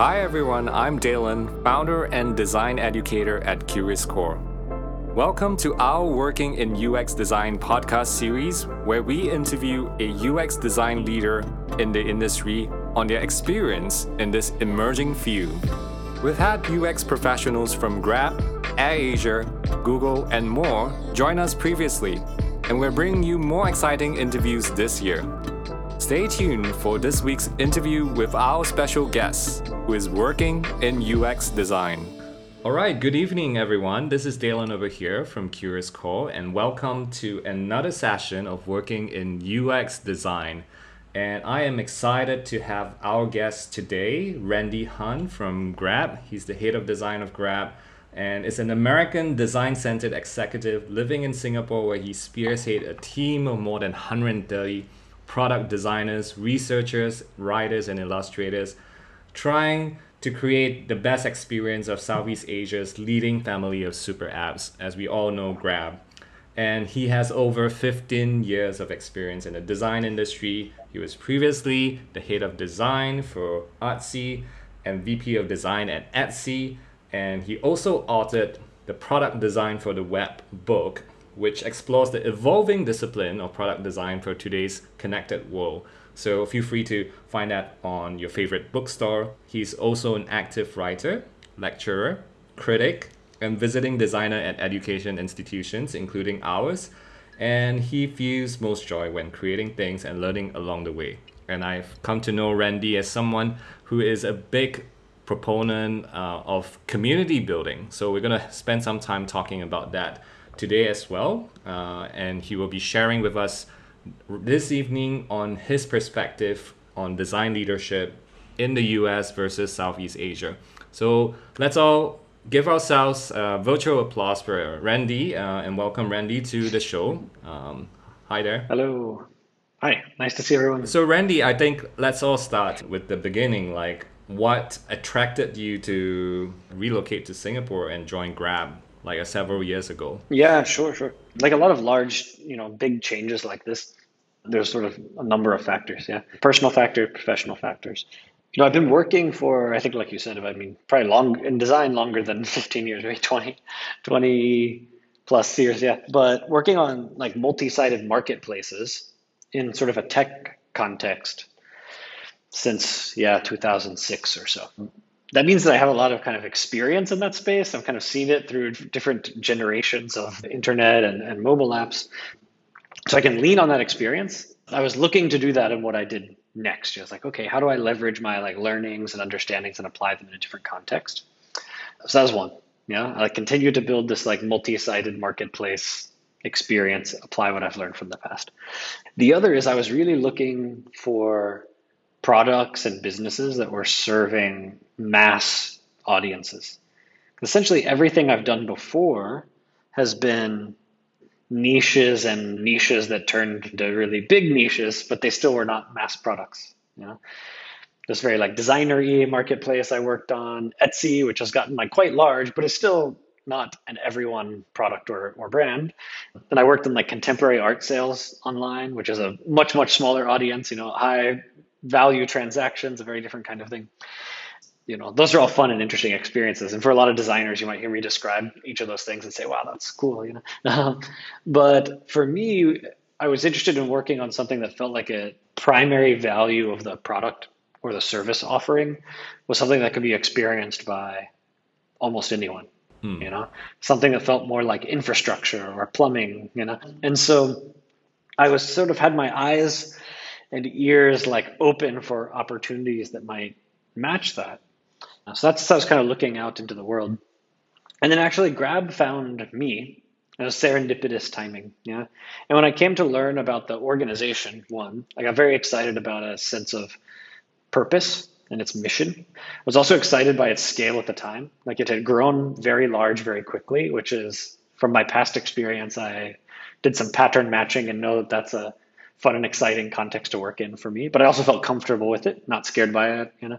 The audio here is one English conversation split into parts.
Hi everyone, I'm Dalen, founder and design educator at Curious Core. Welcome to our Working in UX Design podcast series, where we interview a UX design leader in the industry on their experience in this emerging field. We've had UX professionals from Grab, AirAsia, Google, and more join us previously, and we're bringing you more exciting interviews this year. Stay tuned for this week's interview with our special guest, who is working in UX design. All right, good evening, everyone. This is Dalen over here from Curious Core, and welcome to another session of working in UX design. And I am excited to have our guest today, Randy Hunt from Grab. He's the head of design of Grab and is an American design centered executive living in Singapore where he spearheads a team of more than 130 product designers, researchers, writers, and illustrators, trying to create the best experience of Southeast Asia's leading family of super apps, as we all know Grab. And he has over 15 years of experience in the design industry. He was previously the head of design for Artsy and VP of design at Etsy. And he also authored the product design for the web book which explores the evolving discipline of product design for today's connected world. So feel free to find that on your favorite bookstore. He's also an active writer, lecturer, critic, and visiting designer at education institutions, including ours. And he feels most joy when creating things and learning along the way. And I've come to know Randy as someone who is a big proponent uh, of community building. So we're going to spend some time talking about that today as well, uh, and he will be sharing with us this evening on his perspective on design leadership in the US versus Southeast Asia. So let's all give ourselves a virtual applause for Randy uh, and welcome Randy to the show. Um, hi there. Hello. Hi, nice to see everyone. So, Randy, I think let's all start with the beginning. Like, what attracted you to relocate to Singapore and join Grab? Like a several years ago. Yeah, sure, sure. Like a lot of large, you know, big changes like this, there's sort of a number of factors. Yeah, personal factor, professional factors. You know, I've been working for, I think, like you said, I mean, probably long in design longer than 15 years, maybe 20, 20 plus years. Yeah. But working on like multi sided marketplaces in sort of a tech context since, yeah, 2006 or so that means that I have a lot of kind of experience in that space. I've kind of seen it through different generations of internet and, and mobile apps. So I can lean on that experience. I was looking to do that in what I did next. I was like, okay, how do I leverage my like learnings and understandings and apply them in a different context? So that was one. Yeah. I continue to build this like multi-sided marketplace experience, apply what I've learned from the past. The other is I was really looking for products and businesses that were serving mass audiences. Essentially, everything I've done before has been niches and niches that turned into really big niches, but they still were not mass products. You know, this very like designer marketplace I worked on, Etsy, which has gotten like quite large, but it's still not an everyone product or, or brand. Then I worked in like contemporary art sales online, which is a much, much smaller audience, you know, high value transactions, a very different kind of thing. You know, those are all fun and interesting experiences. And for a lot of designers, you might hear me describe each of those things and say, wow, that's cool, you know. but for me, I was interested in working on something that felt like a primary value of the product or the service offering was something that could be experienced by almost anyone. Hmm. You know, something that felt more like infrastructure or plumbing, you know. And so I was sort of had my eyes and ears like open for opportunities that might match that. Uh, so that's I was kind of looking out into the world. And then actually Grab found me. It was serendipitous timing. Yeah. And when I came to learn about the organization, one, I got very excited about a sense of purpose and its mission. I was also excited by its scale at the time. Like it had grown very large very quickly, which is from my past experience, I did some pattern matching and know that that's a fun and exciting context to work in for me. But I also felt comfortable with it, not scared by it, you know.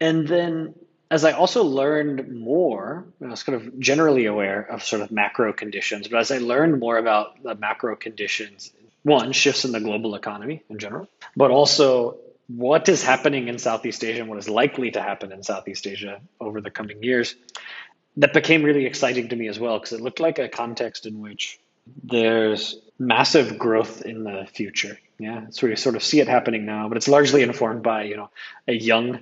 And then as I also learned more, I was kind of generally aware of sort of macro conditions, but as I learned more about the macro conditions, one, shifts in the global economy in general, but also what is happening in Southeast Asia and what is likely to happen in Southeast Asia over the coming years. That became really exciting to me as well because it looked like a context in which there's massive growth in the future. Yeah, so we sort of see it happening now, but it's largely informed by you know a young,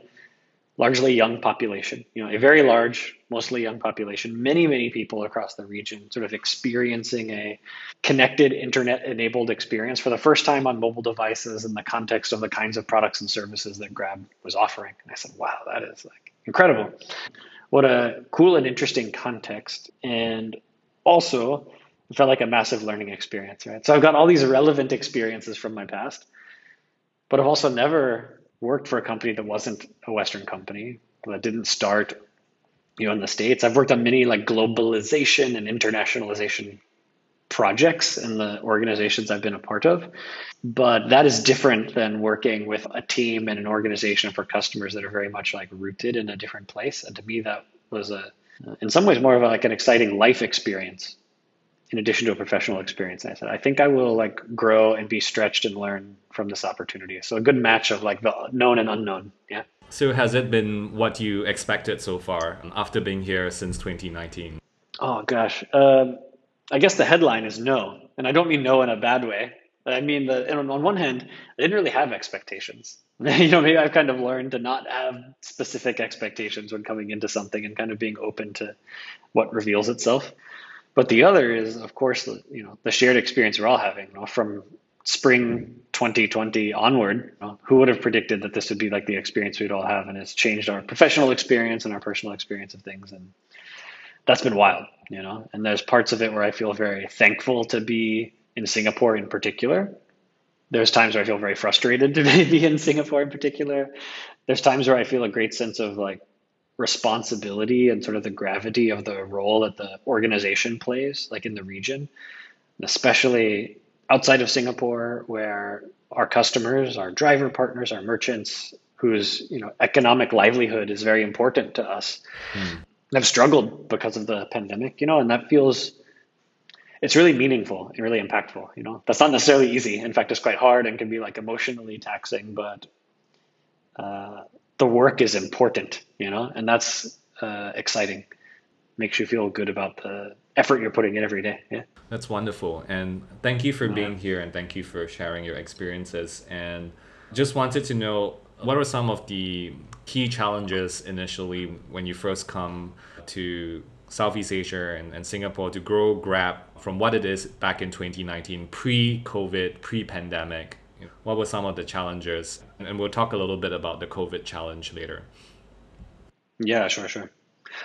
largely young population. You know, a very large, mostly young population. Many many people across the region sort of experiencing a connected internet-enabled experience for the first time on mobile devices in the context of the kinds of products and services that Grab was offering. And I said, wow, that is like incredible. What a cool and interesting context, and also it felt like a massive learning experience, right? So I've got all these relevant experiences from my past, but I've also never worked for a company that wasn't a Western company that didn't start, you know, in the States. I've worked on many like globalization and internationalization projects in the organizations I've been a part of. But that is different than working with a team and an organization for customers that are very much like rooted in a different place. And to me, that was a, in some ways, more of a, like an exciting life experience in addition to a professional experience. And I said, I think I will like grow and be stretched and learn from this opportunity. So a good match of like the known and unknown. Yeah. So has it been what you expected so far after being here since 2019? Oh gosh, um, I guess the headline is no, and I don't mean no in a bad way. I mean, the, on one hand, I didn't really have expectations. you know, maybe I've kind of learned to not have specific expectations when coming into something and kind of being open to what reveals itself. But the other is, of course, the, you know, the shared experience we're all having you know, from spring 2020 onward. You know, who would have predicted that this would be like the experience we'd all have? And it's changed our professional experience and our personal experience of things. And that's been wild, you know. And there's parts of it where I feel very thankful to be in Singapore in particular. There's times where I feel very frustrated to be in Singapore in particular. There's times where I feel a great sense of like responsibility and sort of the gravity of the role that the organization plays, like in the region, especially outside of Singapore, where our customers, our driver partners, our merchants, whose you know economic livelihood is very important to us, mm. have struggled because of the pandemic. You know, and that feels it's really meaningful and really impactful. You know, that's not necessarily easy. In fact, it's quite hard and can be like emotionally taxing, but. Uh, the work is important, you know, and that's uh, exciting. Makes you feel good about the effort you're putting in every day. Yeah. That's wonderful. And thank you for being here and thank you for sharing your experiences. And just wanted to know what were some of the key challenges initially when you first come to Southeast Asia and, and Singapore to grow Grab from what it is back in 2019, pre COVID, pre pandemic? What were some of the challenges? And we'll talk a little bit about the COVID challenge later. Yeah, sure, sure.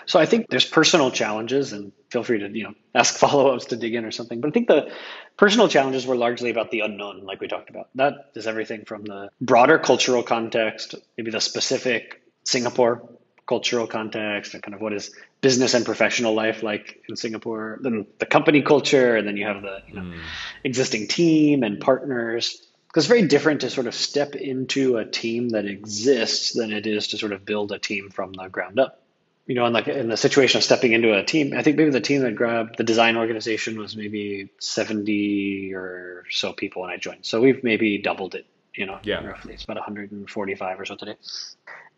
So I think there's personal challenges, and feel free to you know ask follow ups to dig in or something. But I think the personal challenges were largely about the unknown, like we talked about. That is everything from the broader cultural context, maybe the specific Singapore cultural context, and kind of what is business and professional life like in Singapore. Then the company culture, and then you have the you know, mm. existing team and partners because it's very different to sort of step into a team that exists than it is to sort of build a team from the ground up. You know, and like in the situation of stepping into a team, I think maybe the team that grabbed the design organization was maybe 70 or so people when I joined. So we've maybe doubled it, you know, yeah. roughly. It's about 145 or so today.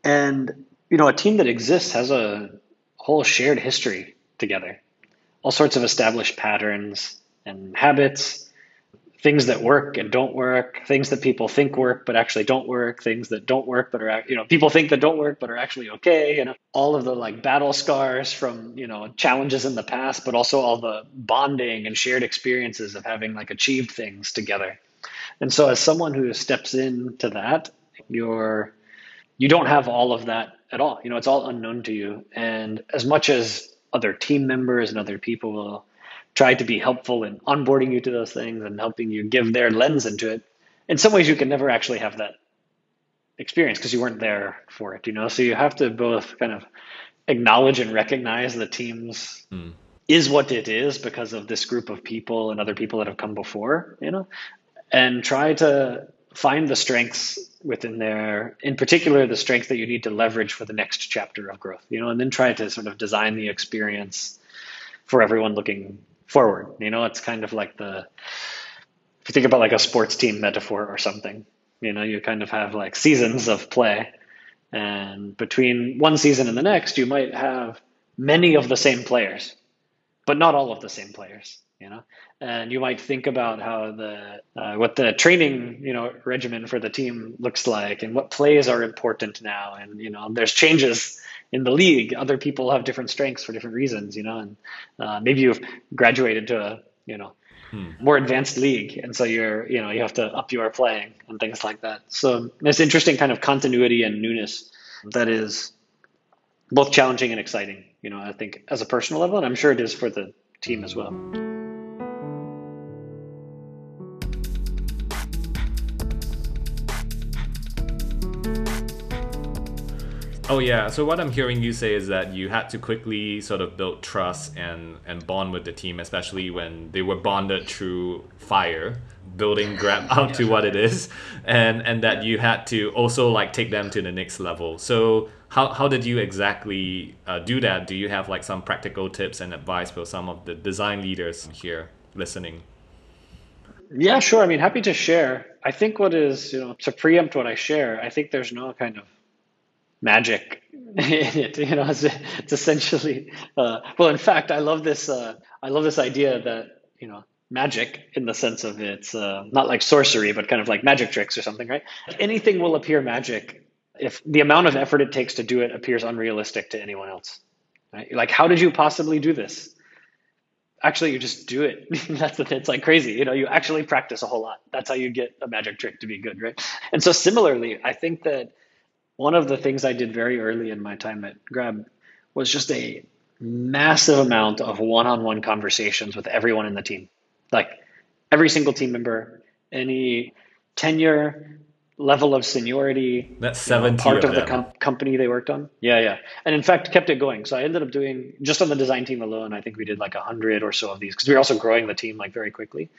And, you know, a team that exists has a whole shared history together, all sorts of established patterns and habits things that work and don't work, things that people think work but actually don't work, things that don't work but are you know people think that don't work but are actually okay, know all of the like battle scars from you know challenges in the past, but also all the bonding and shared experiences of having like achieved things together. And so as someone who steps into that, you're you don't have all of that at all. You know, it's all unknown to you. And as much as other team members and other people try to be helpful in onboarding you to those things and helping you give their lens into it. In some ways, you can never actually have that experience because you weren't there for it, you know? So you have to both kind of acknowledge and recognize the team's mm. is what it is because of this group of people and other people that have come before, you know, and try to find the strengths within there, in particular, the strength that you need to leverage for the next chapter of growth, you know, and then try to sort of design the experience for everyone looking forward. You know, it's kind of like the if you think about like a sports team metaphor or something. You know, you kind of have like seasons of play. And between one season and the next, you might have many of the same players, but not all of the same players, you know? And you might think about how the uh, what the training you know regimen for the team looks like, and what plays are important now, and you know there's changes in the league. Other people have different strengths for different reasons, you know, and uh, maybe you've graduated to a you know hmm. more advanced league and so you're you know you have to up your playing and things like that so this interesting kind of continuity and newness that is both challenging and exciting you know i think as a personal level and i'm sure it is for the team as well Oh yeah. So what I'm hearing you say is that you had to quickly sort of build trust and and bond with the team, especially when they were bonded through fire, building Grab out to what it is, and and that you had to also like take them to the next level. So how how did you exactly uh, do that? Do you have like some practical tips and advice for some of the design leaders here listening? Yeah, sure. I mean, happy to share. I think what is, you know, to preempt what I share, I think there's no kind of magic in it. You know, it's, it's essentially uh, well. In fact, I love this. Uh, I love this idea that you know magic in the sense of it's uh, not like sorcery, but kind of like magic tricks or something, right? Anything will appear magic if the amount of effort it takes to do it appears unrealistic to anyone else. Right? Like, how did you possibly do this? Actually, you just do it. That's the thing. It's like crazy. You know, you actually practice a whole lot. That's how you get a magic trick to be good, right? And so, similarly, I think that one of the things I did very early in my time at Grab was just a massive amount of one-on-one conversations with everyone in the team. Like every single team member, any tenure, level of seniority. That's seven know, part of, of the com- company they worked on. Yeah, yeah, and in fact kept it going. So I ended up doing just on the design team alone. I think we did like a hundred or so of these because we were also growing the team like very quickly.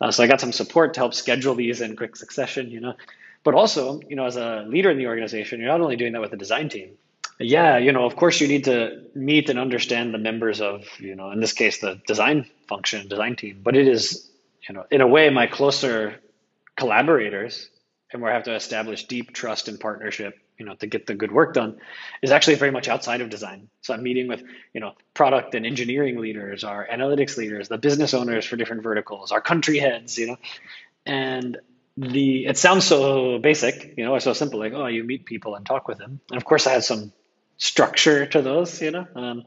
Uh, so I got some support to help schedule these in quick succession. You know, but also, you know, as a leader in the organization, you're not only doing that with the design team. Yeah, you know, of course, you need to meet and understand the members of, you know, in this case, the design function, design team. But it is, you know, in a way, my closer collaborators, and where I have to establish deep trust and partnership, you know, to get the good work done, is actually very much outside of design. So I'm meeting with, you know, product and engineering leaders, our analytics leaders, the business owners for different verticals, our country heads, you know, and the it sounds so basic, you know, or so simple, like oh, you meet people and talk with them. And of course, I had some structure to those, you know, um,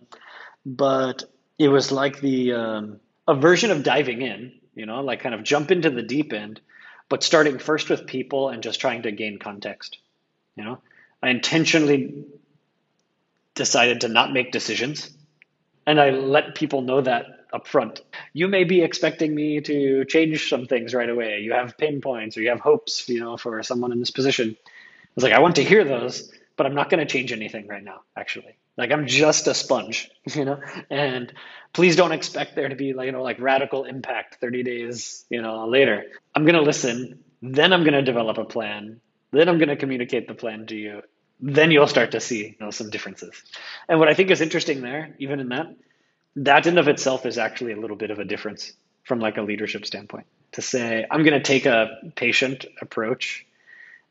but it was like the um, a version of diving in, you know, like kind of jump into the deep end, but starting first with people and just trying to gain context. You know, I intentionally decided to not make decisions, and I let people know that up front. You may be expecting me to change some things right away. You have pain points or you have hopes, you know, for someone in this position. It's like, I want to hear those, but I'm not going to change anything right now, actually. Like I'm just a sponge, you know, and please don't expect there to be like, you know, like radical impact 30 days, you know, later. I'm going to listen. Then I'm going to develop a plan. Then I'm going to communicate the plan to you. Then you'll start to see, you know, some differences. And what I think is interesting there, even in that, that in of itself is actually a little bit of a difference from like a leadership standpoint. To say i'm going to take a patient approach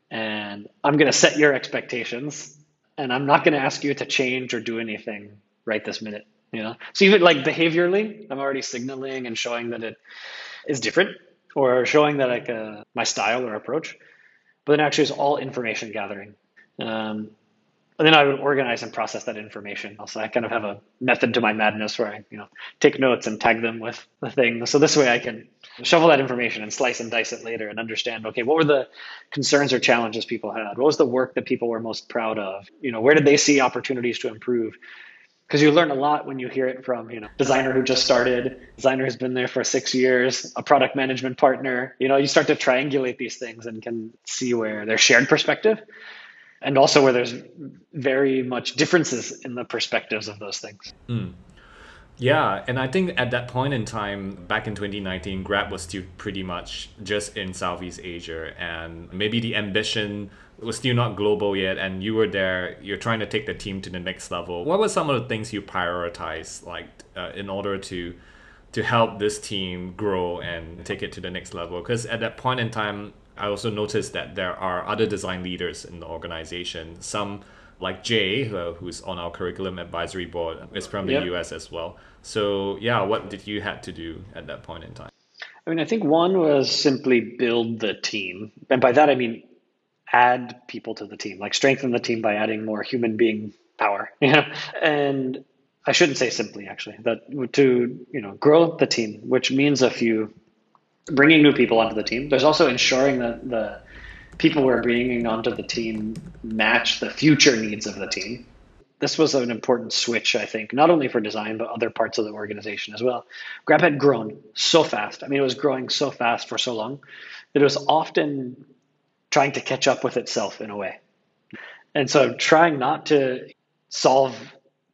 and i'm going to set your expectations and i'm not going to ask you to change or do anything right this minute you know? So even like behaviorally i'm already signaling and showing that it is different or showing that like uh, my style or approach but then actually it's all information gathering. Um, and then I would organize and process that information. Also, I kind of have a method to my madness where I, you know, take notes and tag them with the thing. So this way I can shovel that information and slice and dice it later and understand, okay, what were the concerns or challenges people had? What was the work that people were most proud of? You know, where did they see opportunities to improve? Because you learn a lot when you hear it from, you know, designer who just started, designer who's been there for six years, a product management partner. You know, you start to triangulate these things and can see where there's shared perspective and also where there's very much differences in the perspectives of those things. Mm. Yeah, and I think at that point in time, back in 2019, Grab was still pretty much just in Southeast Asia, and maybe the ambition was still not global yet. And you were there, you're trying to take the team to the next level. What were some of the things you prioritized, like uh, in order to to help this team grow and take it to the next level? Because at that point in time, I also noticed that there are other design leaders in the organization. Some like Jay, uh, who's on our curriculum advisory board, is from the yep. US as well. So yeah, what did you had to do at that point in time? I mean, I think one was simply build the team, and by that I mean add people to the team, like strengthen the team by adding more human being power. You know, and I shouldn't say simply actually that to you know grow the team, which means a few bringing new people onto the team. There's also ensuring that the people we're bringing onto the team match the future needs of the team. This was an important switch, I think, not only for design, but other parts of the organization as well. Grab had grown so fast. I mean, it was growing so fast for so long that it was often trying to catch up with itself in a way. And so trying not to solve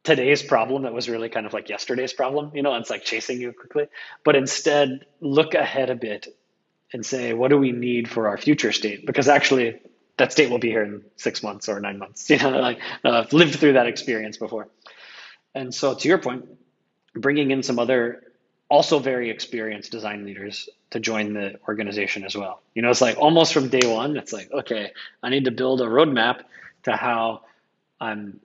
today's problem that was really kind of like yesterday's problem, you know, it's like chasing you quickly, but instead look ahead a bit and say, what do we need for our future state? Because actually, that state will be here in six months or nine months. You know, like uh, I've lived through that experience before. And so, to your point, bringing in some other also very experienced design leaders to join the organization as well. You know, it's like almost from day one, it's like, okay, I need to build a roadmap to how I'm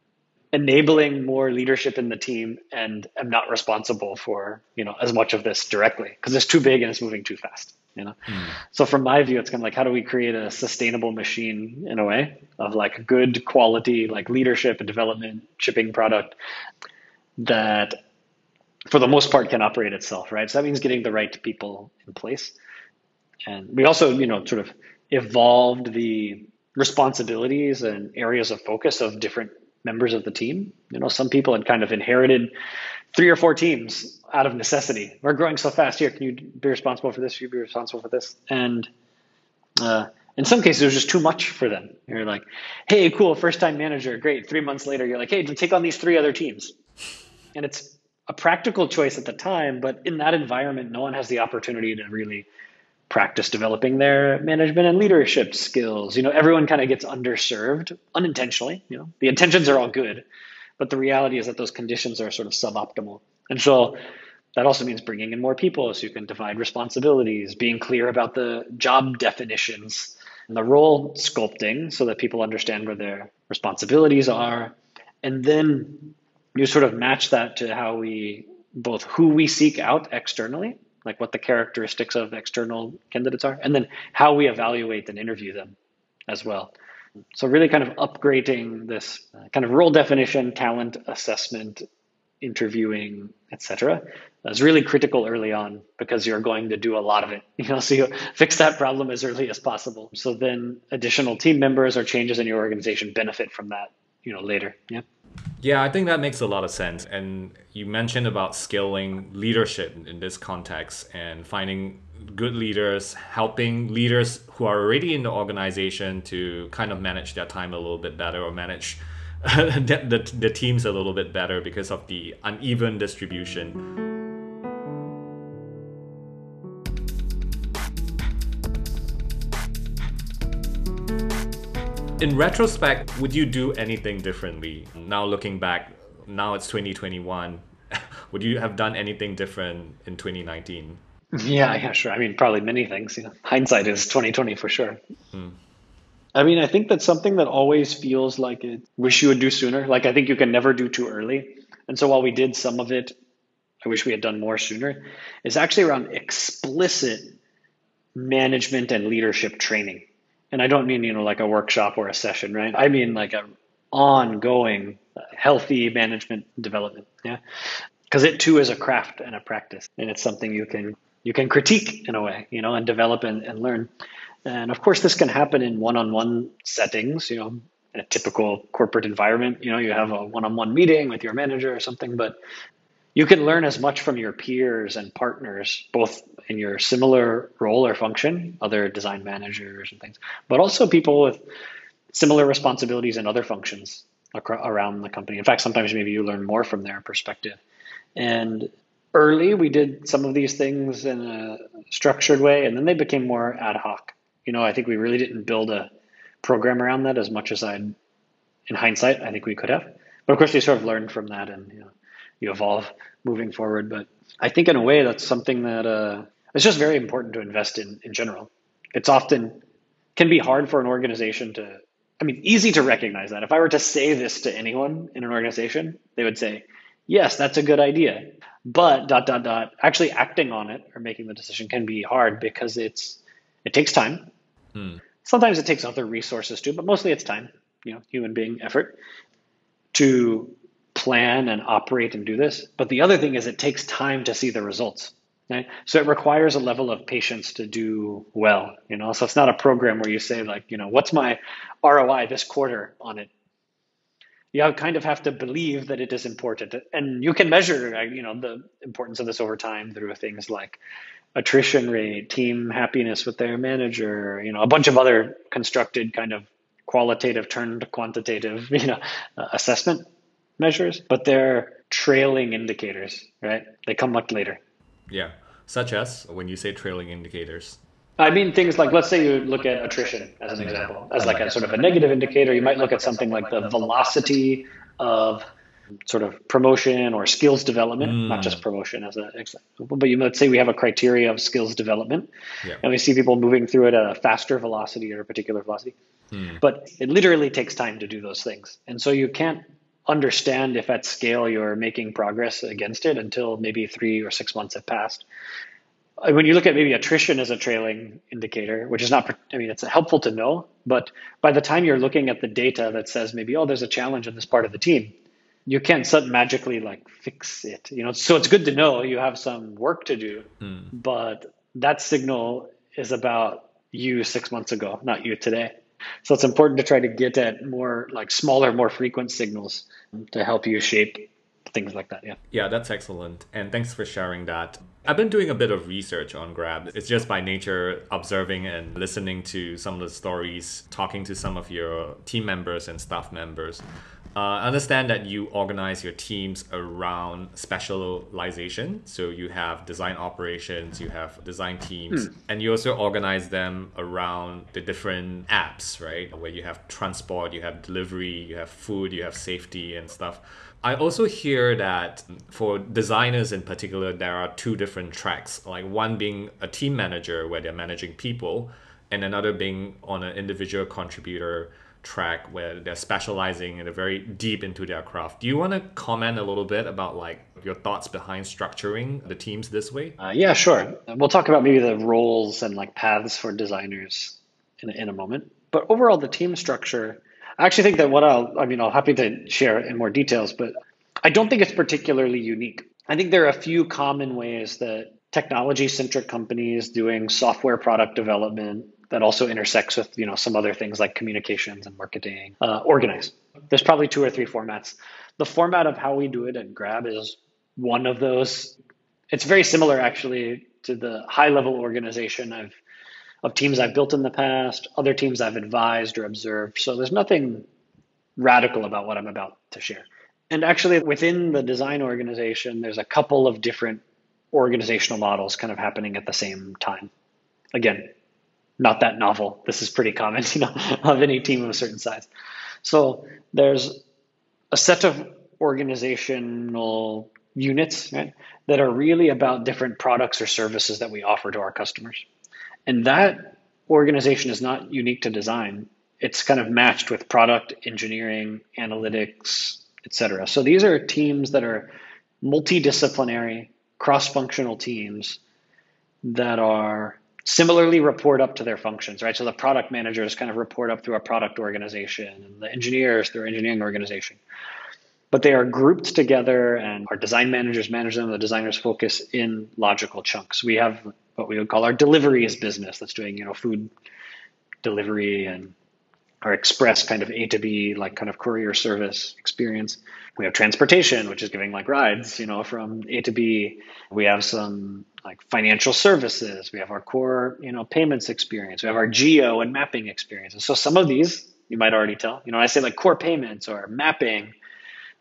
enabling more leadership in the team and am not responsible for you know as much of this directly because it's too big and it's moving too fast you know? Mm. so from my view it's kind of like how do we create a sustainable machine in a way of like good quality like leadership and development shipping product that for the most part can operate itself right? So that means getting the right people in place. And we also you know sort of evolved the responsibilities and areas of focus of different members of the team. You know, some people had kind of inherited three or four teams out of necessity. We're growing so fast here. Can you be responsible for this? You be responsible for this. And uh, in some cases, it was just too much for them. You're like, hey, cool, first time manager, great. Three months later, you're like, hey, take on these three other teams. And it's a practical choice at the time, but in that environment, no one has the opportunity to really practice developing their management and leadership skills. You know, everyone kind of gets underserved unintentionally. You know, the intentions are all good, but the reality is that those conditions are sort of suboptimal. And so that also means bringing in more people so you can divide responsibilities, being clear about the job definitions and the role sculpting so that people understand where their responsibilities are. And then you sort of match that to how we both who we seek out externally like what the characteristics of external candidates are, and then how we evaluate and interview them as well. So really kind of upgrading this uh, kind of role definition, talent assessment, interviewing, etc. is really critical early on because you're going to do a lot of it. You know, so you fix that problem as early as possible. So then additional team members or changes in your organization benefit from that, you know, later. Yeah. Yeah, I think that makes a lot of sense. And you mentioned about scaling leadership in this context and finding good leaders, helping leaders who are already in the organization to kind of manage their time a little bit better or manage the, the, the teams a little bit better because of the uneven distribution. In retrospect, would you do anything differently? Now looking back, now it's 2021. would you have done anything different in 2019? Yeah, yeah, sure. I mean, probably many things. You know, hindsight is 2020 for sure. Hmm. I mean, I think that's something that always feels like it. Wish you would do sooner. Like I think you can never do too early. And so while we did some of it, I wish we had done more sooner. Is actually around explicit management and leadership training and I don't mean you know like a workshop or a session, right? I mean like a ongoing healthy management development. Yeah, because it too is a craft and a practice, and it's something you can you can critique in a way, you know, and develop and, and learn. And of course, this can happen in one-on-one settings. You know, in a typical corporate environment, you know, you have a one-on-one meeting with your manager or something, but you can learn as much from your peers and partners, both in your similar role or function, other design managers and things, but also people with similar responsibilities and other functions around the company. In fact, sometimes maybe you learn more from their perspective. And early, we did some of these things in a structured way, and then they became more ad hoc. You know, I think we really didn't build a program around that as much as I'd, in hindsight, I think we could have. But of course, we sort of learned from that and you know, you evolve moving forward. But I think in a way that's something that uh, it's just very important to invest in in general. It's often can be hard for an organization to I mean, easy to recognize that. If I were to say this to anyone in an organization, they would say, yes, that's a good idea. But dot dot dot actually acting on it or making the decision can be hard because it's it takes time. Hmm. Sometimes it takes other resources too, but mostly it's time, you know, human being effort to plan and operate and do this. But the other thing is it takes time to see the results. Right? So it requires a level of patience to do well, you know. So it's not a program where you say like, you know, what's my ROI this quarter on it? You kind of have to believe that it is important, and you can measure, you know, the importance of this over time through things like attrition rate, team happiness with their manager, you know, a bunch of other constructed kind of qualitative turned quantitative, you know, uh, assessment measures. But they're trailing indicators, right? They come much later. Yeah. Such as when you say trailing indicators. I mean things like let's say you look at attrition as an example, as like a sort of a negative indicator. You might look at something like the velocity of sort of promotion or skills development, mm. not just promotion as an example, but you let's say we have a criteria of skills development, yeah. and we see people moving through it at a faster velocity or a particular velocity. Mm. But it literally takes time to do those things, and so you can't understand if at scale you're making progress against it until maybe three or six months have passed. Uh, when you look at maybe attrition as a trailing indicator, which is not, I mean, it's helpful to know, but by the time you're looking at the data that says maybe, oh, there's a challenge in this part of the team, you can't suddenly magically like fix it, you know. So it's good to know you have some work to do, mm. but that signal is about you six months ago, not you today. So it's important to try to get at more like smaller, more frequent signals to help you shape things like that. Yeah. Yeah, that's excellent. And thanks for sharing that. I've been doing a bit of research on Grab. It's just by nature observing and listening to some of the stories, talking to some of your team members and staff members. Uh, understand that you organize your teams around specialization. So you have design operations, you have design teams, mm. and you also organize them around the different apps, right? Where you have transport, you have delivery, you have food, you have safety and stuff. I also hear that for designers in particular, there are two different tracks. Like one being a team manager where they're managing people, and another being on an individual contributor track where they're specializing and they're very deep into their craft. Do you want to comment a little bit about like your thoughts behind structuring the teams this way? Uh, yeah, sure. We'll talk about maybe the roles and like paths for designers in, in a moment. But overall, the team structure, I actually think that what I'll, I mean, I'll happy to share in more details, but I don't think it's particularly unique. I think there are a few common ways that technology centric companies doing software product development that also intersects with you know some other things like communications and marketing uh, organize. There's probably two or three formats. The format of how we do it at grab is one of those. It's very similar actually to the high level organization of of teams i've built in the past other teams i've advised or observed so there's nothing radical about what i'm about to share and actually within the design organization there's a couple of different organizational models kind of happening at the same time again not that novel. This is pretty common, you know, of any team of a certain size. So there's a set of organizational units right, that are really about different products or services that we offer to our customers. And that organization is not unique to design. It's kind of matched with product engineering, analytics, etc. So these are teams that are multidisciplinary, cross-functional teams that are similarly report up to their functions, right? So the product managers kind of report up through a product organization and the engineers through engineering organization. But they are grouped together and our design managers manage them. The designers focus in logical chunks. We have what we would call our deliveries business that's doing, you know, food delivery and our express kind of A to B, like kind of courier service experience. We have transportation, which is giving like rides, you know, from A to B. We have some like financial services. We have our core, you know, payments experience. We have our geo and mapping experience. And so some of these you might already tell. You know, I say like core payments or mapping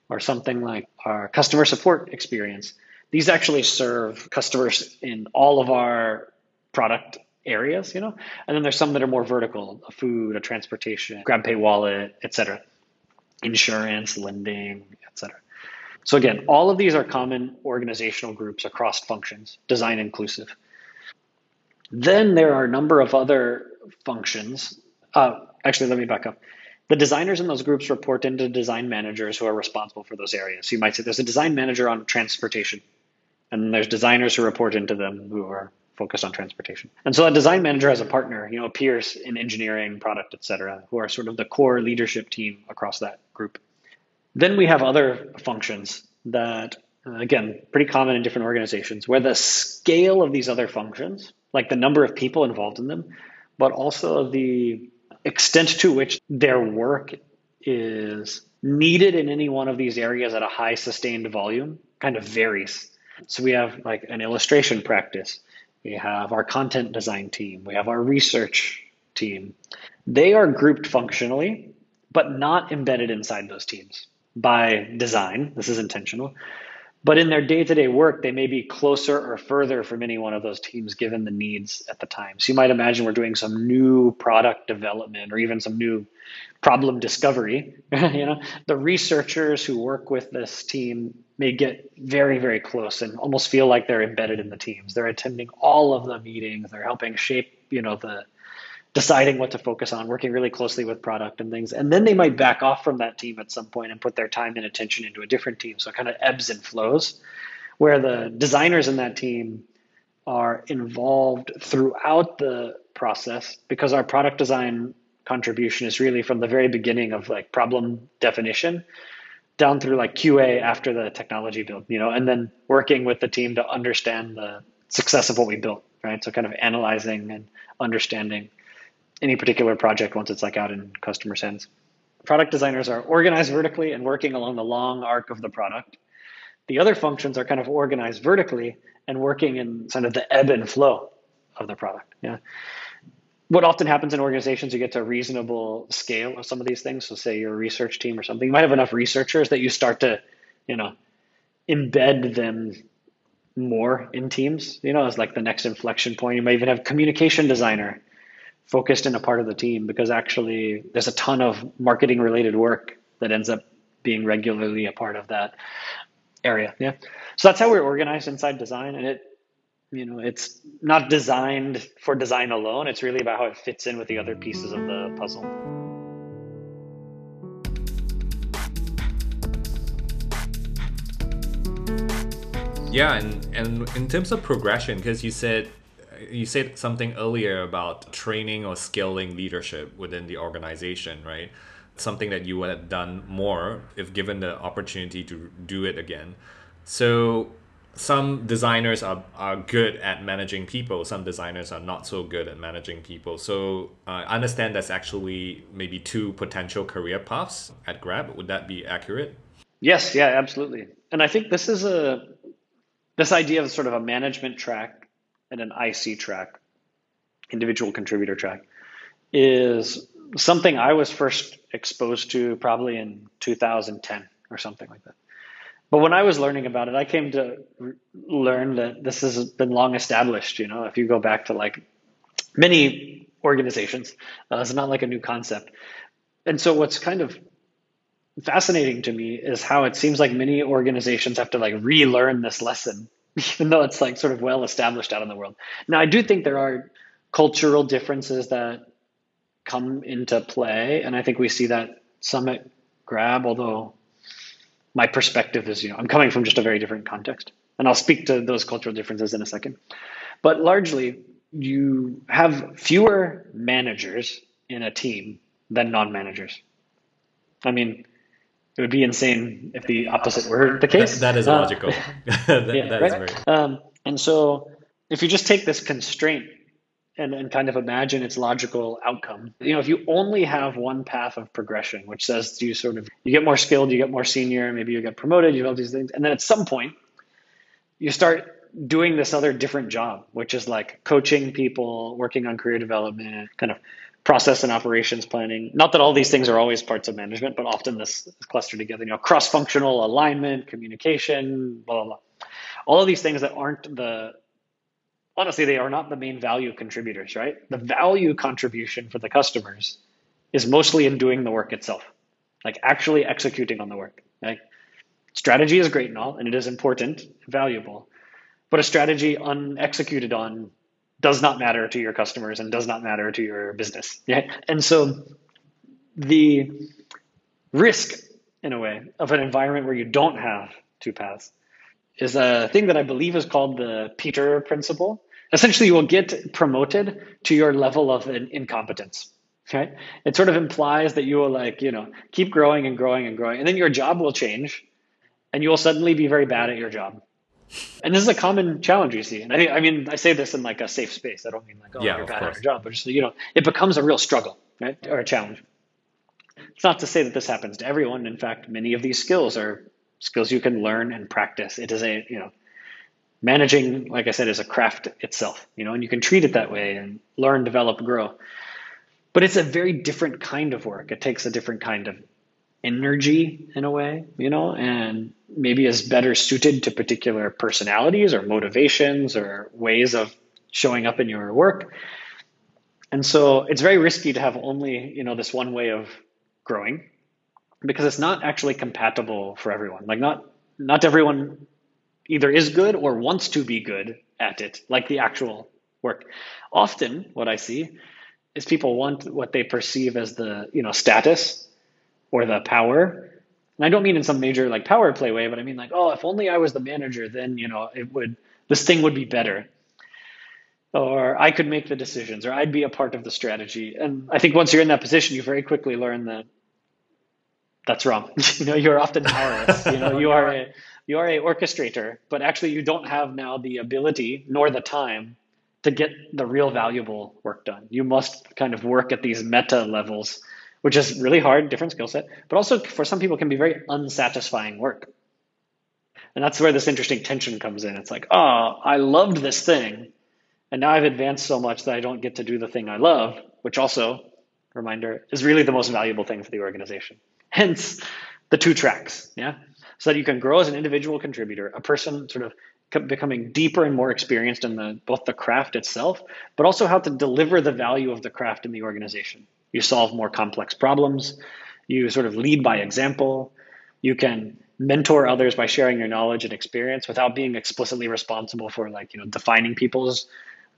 or something like our customer support experience. These actually serve customers in all of our product areas, you know. And then there's some that are more vertical, a food, a transportation, grab pay wallet, etc. Insurance, lending, etc. So again, all of these are common organizational groups across functions, design inclusive. Then there are a number of other functions, uh, actually, let me back up. The designers in those groups report into design managers who are responsible for those areas. So you might say there's a design manager on transportation, and there's designers who report into them who are focused on transportation. And so a design manager has a partner, you know, peers in engineering, product, et cetera, who are sort of the core leadership team across that group. Then we have other functions that, again, pretty common in different organizations, where the scale of these other functions, like the number of people involved in them, but also the extent to which their work is needed in any one of these areas at a high sustained volume kind of varies. So we have like an illustration practice, we have our content design team, we have our research team. They are grouped functionally, but not embedded inside those teams by design. This is intentional. But in their day to day work, they may be closer or further from any one of those teams given the needs at the time. So you might imagine we're doing some new product development or even some new problem discovery. you know, the researchers who work with this team may get very, very close and almost feel like they're embedded in the teams. They're attending all of the meetings, they're helping shape, you know, the deciding what to focus on, working really closely with product and things. And then they might back off from that team at some point and put their time and attention into a different team. So it kind of ebbs and flows, where the designers in that team are involved throughout the process because our product design contribution is really from the very beginning of like problem definition down through like QA after the technology build, you know, and then working with the team to understand the success of what we built, right? So kind of analyzing and understanding any particular project once it's like out in customers' hands. Product designers are organized vertically and working along the long arc of the product. The other functions are kind of organized vertically and working in kind of the ebb and flow of the product. Yeah. What often happens in organizations, you get to a reasonable scale of some of these things. So, say you're a research team or something, you might have enough researchers that you start to, you know, embed them more in teams. You know, as like the next inflection point. You might even have communication designer focused in a part of the team because actually there's a ton of marketing related work that ends up being regularly a part of that area. Yeah. So that's how we're organized inside design. And it, you know, it's not designed for design alone. It's really about how it fits in with the other pieces of the puzzle. Yeah, and, and in terms of progression, because you said you said something earlier about training or scaling leadership within the organization, right? Something that you would have done more if given the opportunity to do it again. So some designers are, are good at managing people some designers are not so good at managing people so uh, i understand that's actually maybe two potential career paths at grab would that be accurate yes yeah absolutely and i think this is a this idea of sort of a management track and an IC track, individual contributor track, is something I was first exposed to probably in 2010 or something like that. But when I was learning about it, I came to learn that this has been long established. You know, if you go back to like many organizations, uh, it's not like a new concept. And so, what's kind of fascinating to me is how it seems like many organizations have to like relearn this lesson even though it's like sort of well established out in the world. Now, I do think there are cultural differences that come into play, and I think we see that Summit Grab, although my perspective is, you know, I'm coming from just a very different context. And I'll speak to those cultural differences in a second. But largely, you have fewer managers in a team than non managers. I mean, it would be insane if the opposite were the case. that, that is uh, logical. that, yeah, that right? very... um, and so if you just take this constraint and, and kind of imagine its logical outcome, you know, if you only have one path of progression, which says you sort of you get more skilled, you get more senior, maybe you get promoted, you have all these things, and then at some point you start doing this other different job, which is like coaching people, working on career development, kind of process and operations planning. Not that all these things are always parts of management, but often this is clustered together. You know, cross-functional alignment, communication, blah blah blah. All of these things that aren't the honestly they are not the main value contributors, right? The value contribution for the customers is mostly in doing the work itself, like actually executing on the work. Like strategy is great and all, and it is important, valuable, but a strategy unexecuted on does not matter to your customers and does not matter to your business. Yeah. And so the risk, in a way, of an environment where you don't have two paths is a thing that I believe is called the Peter principle. Essentially, you will get promoted to your level of incompetence. Okay. It sort of implies that you will like, you know, keep growing and growing and growing. And then your job will change and you will suddenly be very bad at your job. And this is a common challenge you see. And I, I mean, I say this in like a safe space. I don't mean like, oh, yeah, you're bad course. at your job, but just, you know, it becomes a real struggle, right? Or a challenge. It's not to say that this happens to everyone. In fact, many of these skills are skills you can learn and practice. It is a, you know, managing, like I said, is a craft itself, you know, and you can treat it that way and learn, develop, grow. But it's a very different kind of work. It takes a different kind of energy in a way, you know, and maybe is better suited to particular personalities or motivations or ways of showing up in your work. And so it's very risky to have only, you know, this one way of growing because it's not actually compatible for everyone. Like not not everyone either is good or wants to be good at it, like the actual work. Often what I see is people want what they perceive as the, you know, status or the power. And I don't mean in some major like power play way, but I mean like, oh, if only I was the manager, then, you know, it would this thing would be better. Or I could make the decisions, or I'd be a part of the strategy. And I think once you're in that position, you very quickly learn that that's wrong. you know, you're often powerless. you know, you are a you are a orchestrator, but actually you don't have now the ability nor the time to get the real valuable work done. You must kind of work at these meta levels, which is really hard, different skill set, but also for some people can be very unsatisfying work. And that's where this interesting tension comes in. It's like, oh, I loved this thing, and now I've advanced so much that I don't get to do the thing I love, which also, reminder, is really the most valuable thing for the organization. Hence the two tracks, yeah? So that you can grow as an individual contributor, a person sort of becoming deeper and more experienced in the both the craft itself, but also how to deliver the value of the craft in the organization. You solve more complex problems, you sort of lead by example, you can mentor others by sharing your knowledge and experience without being explicitly responsible for like, you know, defining people's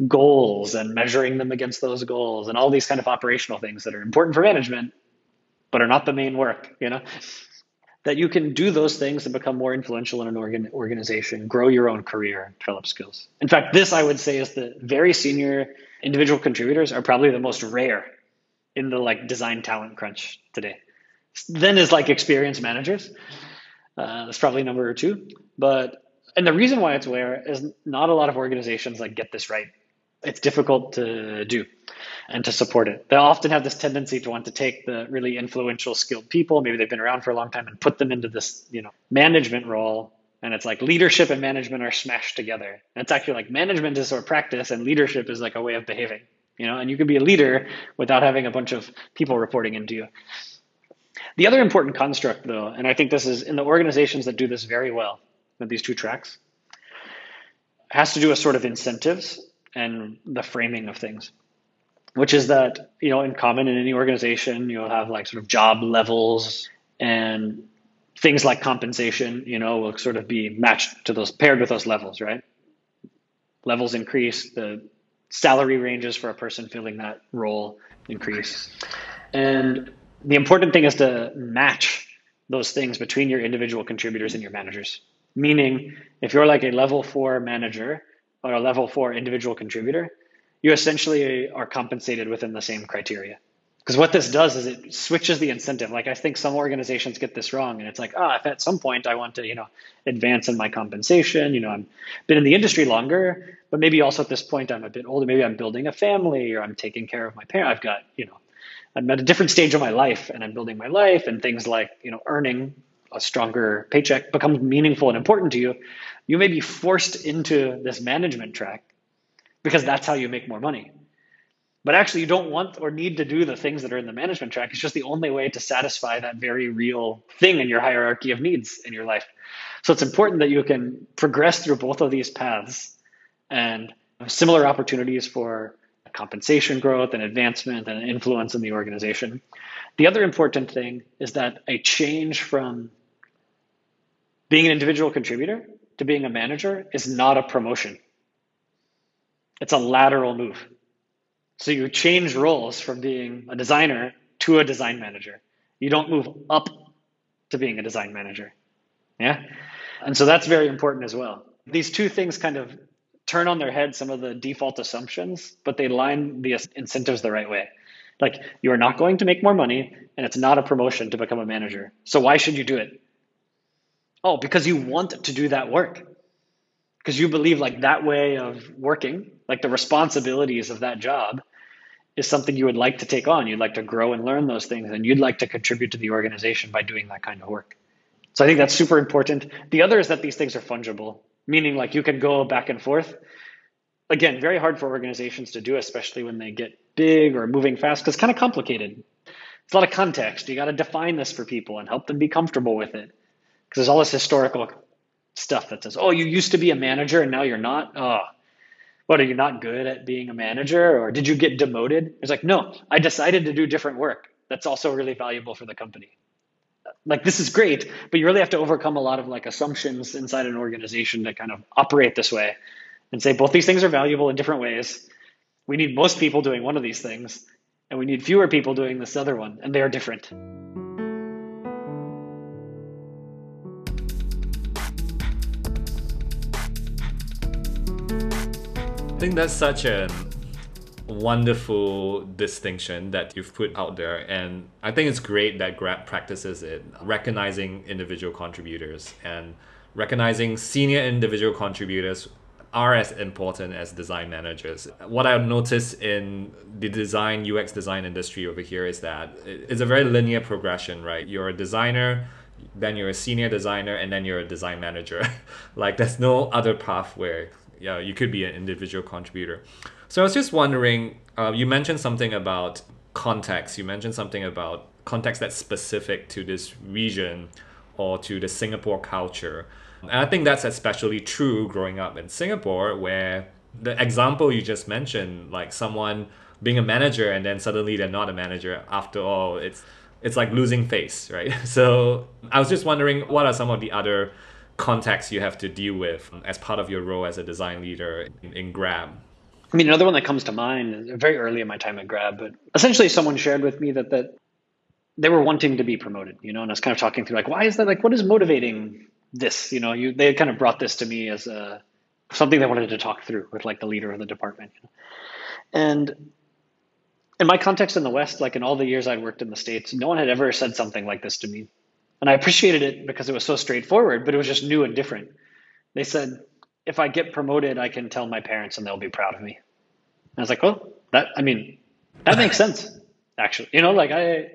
goals and measuring them against those goals and all these kind of operational things that are important for management but are not the main work, you know? That you can do those things and become more influential in an organ- organization, grow your own career, develop skills. In fact, this I would say is the very senior individual contributors are probably the most rare in the like design talent crunch today. Then is like experienced managers. Uh, that's probably number two. But and the reason why it's rare is not a lot of organizations like get this right. It's difficult to do and to support it. They often have this tendency to want to take the really influential, skilled people, maybe they've been around for a long time, and put them into this, you know, management role. And it's like leadership and management are smashed together. And it's actually like management is sort of practice, and leadership is like a way of behaving. You know, and you can be a leader without having a bunch of people reporting into you. The other important construct, though, and I think this is in the organizations that do this very well with these two tracks, has to do with sort of incentives and the framing of things which is that you know in common in any organization you'll have like sort of job levels and things like compensation you know will sort of be matched to those paired with those levels right levels increase the salary ranges for a person filling that role increase and the important thing is to match those things between your individual contributors and your managers meaning if you're like a level 4 manager or a level 4 individual contributor you essentially are compensated within the same criteria. Because what this does is it switches the incentive. Like I think some organizations get this wrong, and it's like, ah, oh, if at some point I want to, you know, advance in my compensation, you know, I've been in the industry longer, but maybe also at this point I'm a bit older. Maybe I'm building a family, or I'm taking care of my parent. I've got, you know, I'm at a different stage of my life, and I'm building my life, and things like, you know, earning a stronger paycheck becomes meaningful and important to you. You may be forced into this management track because that's how you make more money. But actually, you don't want or need to do the things that are in the management track. It's just the only way to satisfy that very real thing in your hierarchy of needs in your life. So it's important that you can progress through both of these paths and similar opportunities for compensation growth and advancement and influence in the organization. The other important thing is that a change from being an individual contributor to being a manager is not a promotion It's a lateral move. So you change roles from being a designer to a design manager. You don't move up to being a design manager. Yeah. And so that's very important as well. These two things kind of turn on their head some of the default assumptions, but they line the incentives the right way. Like you are not going to make more money and it's not a promotion to become a manager. So why should you do it? Oh, because you want to do that work. Because you believe like that way of working, like the responsibilities of that job is something you would like to take on. You'd like to grow and learn those things and you'd like to contribute to the organization by doing that kind of work. So I think that's super important. The other is that these things are fungible, meaning like you can go back and forth. Again, very hard for organizations to do, especially when they get big or moving fast, because it's kind of complicated. It's a lot of context. You got to define this for people and help them be comfortable with it. Because there's all this historical stuff that says, oh, you used to be a manager and now you're not. Oh, what are you not good at being a manager or did you get demoted? It's like, no, I decided to do different work. That's also really valuable for the company like this is great but you really have to overcome a lot of like assumptions inside an organization to kind of operate this way and say both these things are valuable in different ways. We need most people doing one of these things and we need fewer people doing this other one and they are different. I think that's such an wonderful distinction that you've put out there and i think it's great that grab practices it recognizing individual contributors and recognizing senior individual contributors are as important as design managers. What I've noticed in the design UX design industry over here is that it's a very linear progression, right? You're a designer, then you're a senior designer, and then you're a design manager. like there's no other path where yeah, you could be an individual contributor. So I was just wondering, uh, you mentioned something about context. You mentioned something about context that's specific to this region or to the Singapore culture. And I think that's especially true growing up in Singapore, where the example you just mentioned, like someone being a manager and then suddenly they're not a manager after all, it's it's like losing face, right? So I was just wondering what are some of the other contexts you have to deal with as part of your role as a design leader in, in Grab? I mean, another one that comes to mind very early in my time at Grab, but essentially someone shared with me that that they were wanting to be promoted, you know, and I was kind of talking through like, why is that? Like, what is motivating this? You know, you they kind of brought this to me as a something they wanted to talk through with like the leader of the department. You know? And in my context in the West, like in all the years I'd worked in the States, no one had ever said something like this to me. And I appreciated it because it was so straightforward, but it was just new and different. They said, if I get promoted, I can tell my parents and they'll be proud of me. And I was like, oh, that, I mean, that makes sense, actually. You know, like I,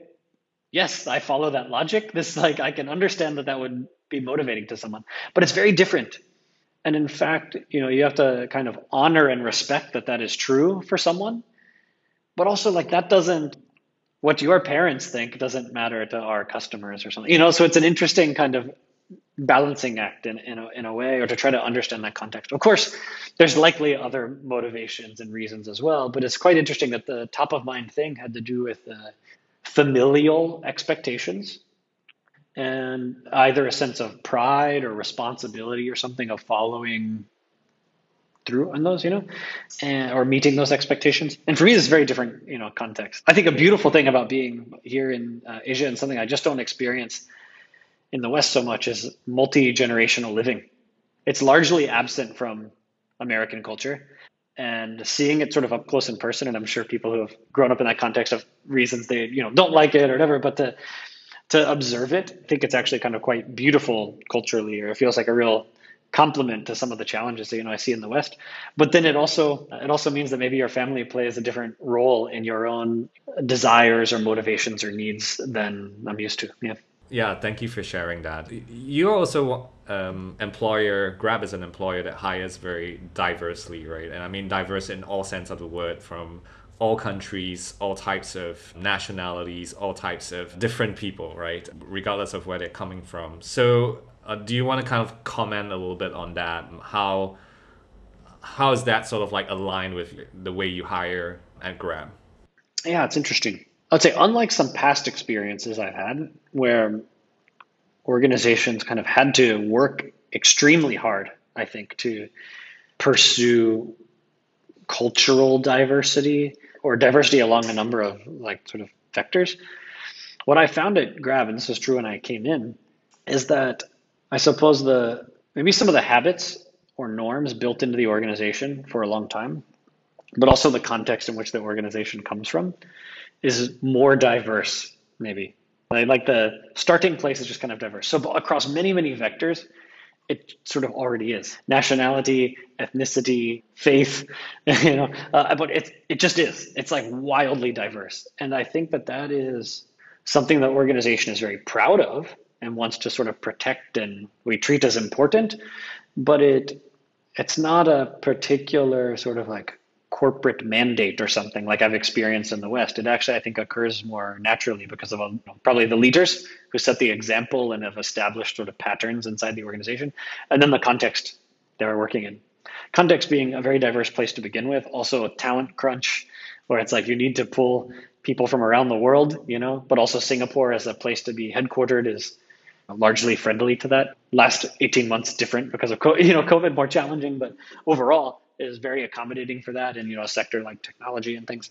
yes, I follow that logic. This, like, I can understand that that would be motivating to someone, but it's very different. And in fact, you know, you have to kind of honor and respect that that is true for someone. But also, like, that doesn't, what your parents think doesn't matter to our customers or something. You know, so it's an interesting kind of balancing act in, in, a, in a way or to try to understand that context. Of course, there's likely other motivations and reasons as well, but it's quite interesting that the top of mind thing had to do with uh, familial expectations and either a sense of pride or responsibility or something of following through on those, you know, and, or meeting those expectations. And for me, this is very different, you know, context. I think a beautiful thing about being here in uh, Asia and something I just don't experience in the West so much is multi generational living. It's largely absent from American culture. And seeing it sort of up close in person, and I'm sure people who have grown up in that context of reasons they you know don't like it or whatever, but to to observe it, I think it's actually kind of quite beautiful culturally, or it feels like a real complement to some of the challenges that you know I see in the West. But then it also it also means that maybe your family plays a different role in your own desires or motivations or needs than I'm used to. Yeah. Yeah, thank you for sharing that. You're also um, employer. Grab is an employer that hires very diversely, right? And I mean diverse in all sense of the word, from all countries, all types of nationalities, all types of different people, right? Regardless of where they're coming from. So, uh, do you want to kind of comment a little bit on that? How how is that sort of like aligned with the way you hire at Grab? Yeah, it's interesting. I'd say, unlike some past experiences I've had where organizations kind of had to work extremely hard, I think, to pursue cultural diversity or diversity along a number of like sort of vectors. What I found at Grab, and this is true when I came in, is that I suppose the maybe some of the habits or norms built into the organization for a long time, but also the context in which the organization comes from is more diverse, maybe. Like the starting place is just kind of diverse. So across many, many vectors, it sort of already is nationality, ethnicity, faith, you know, uh, but it, it just is. It's like wildly diverse. And I think that that is something that organization is very proud of and wants to sort of protect and we treat as important, but it it's not a particular sort of like corporate mandate or something like I've experienced in the West. It actually, I think, occurs more naturally because of um, probably the leaders who set the example and have established sort of patterns inside the organization, and then the context they're working in. Context being a very diverse place to begin with, also a talent crunch where it's like you need to pull people from around the world, you know, but also Singapore as a place to be headquartered is largely friendly to that. Last 18 months different because of you know COVID more challenging, but overall is very accommodating for that in you know a sector like technology and things.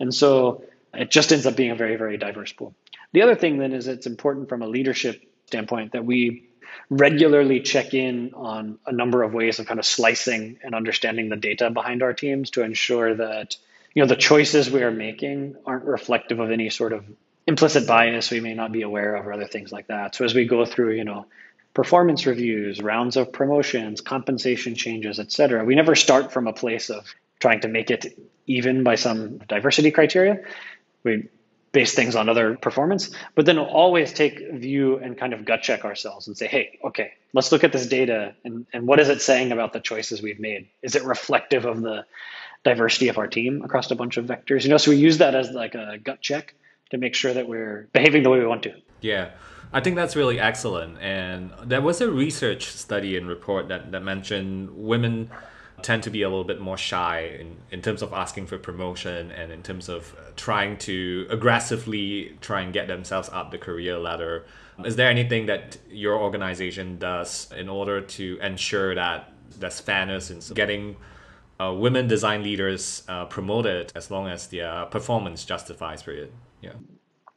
And so it just ends up being a very very diverse pool. The other thing then is it's important from a leadership standpoint that we regularly check in on a number of ways of kind of slicing and understanding the data behind our teams to ensure that you know the choices we are making aren't reflective of any sort of implicit bias we may not be aware of or other things like that. So as we go through, you know, performance reviews, rounds of promotions, compensation changes, et cetera, we never start from a place of trying to make it even by some diversity criteria. We base things on other performance, but then we'll always take view and kind of gut check ourselves and say, hey, okay, let's look at this data and, and what is it saying about the choices we've made? Is it reflective of the diversity of our team across a bunch of vectors? You know, so we use that as like a gut check to make sure that we're behaving the way we want to. Yeah. I think that's really excellent. And there was a research study and report that, that mentioned women tend to be a little bit more shy in, in terms of asking for promotion and in terms of trying to aggressively try and get themselves up the career ladder. Is there anything that your organization does in order to ensure that there's fairness in getting uh, women design leaders uh, promoted as long as their performance justifies it? Yeah.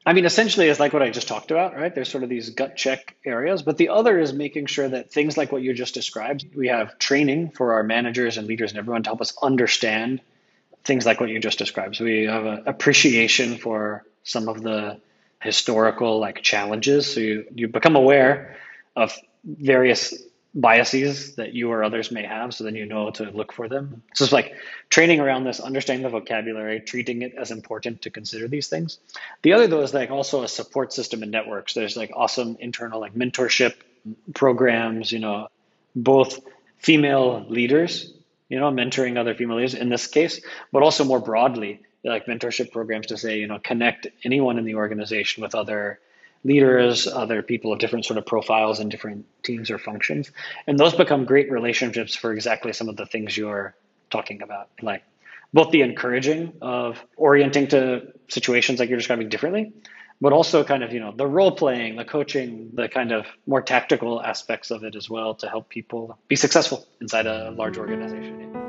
I mean, essentially, it's like what I just talked about, right? There's sort of these gut check areas, but the other is making sure that things like what you just described, we have training for our managers and leaders and everyone to help us understand things like what you just described. So we have an appreciation for some of the historical like challenges. So you, you become aware of various biases that you or others may have so then you know to look for them. So it's like training around this understanding the vocabulary treating it as important to consider these things. The other though is like also a support system and networks. There's like awesome internal like mentorship programs you know both female leaders you know mentoring other female leaders in this case but also more broadly like mentorship programs to say you know connect anyone in the organization with other leaders, other people of different sort of profiles and different teams or functions. And those become great relationships for exactly some of the things you're talking about, like both the encouraging of orienting to situations like you're describing differently, but also kind of, you know, the role playing, the coaching, the kind of more tactical aspects of it as well to help people be successful inside a large organization.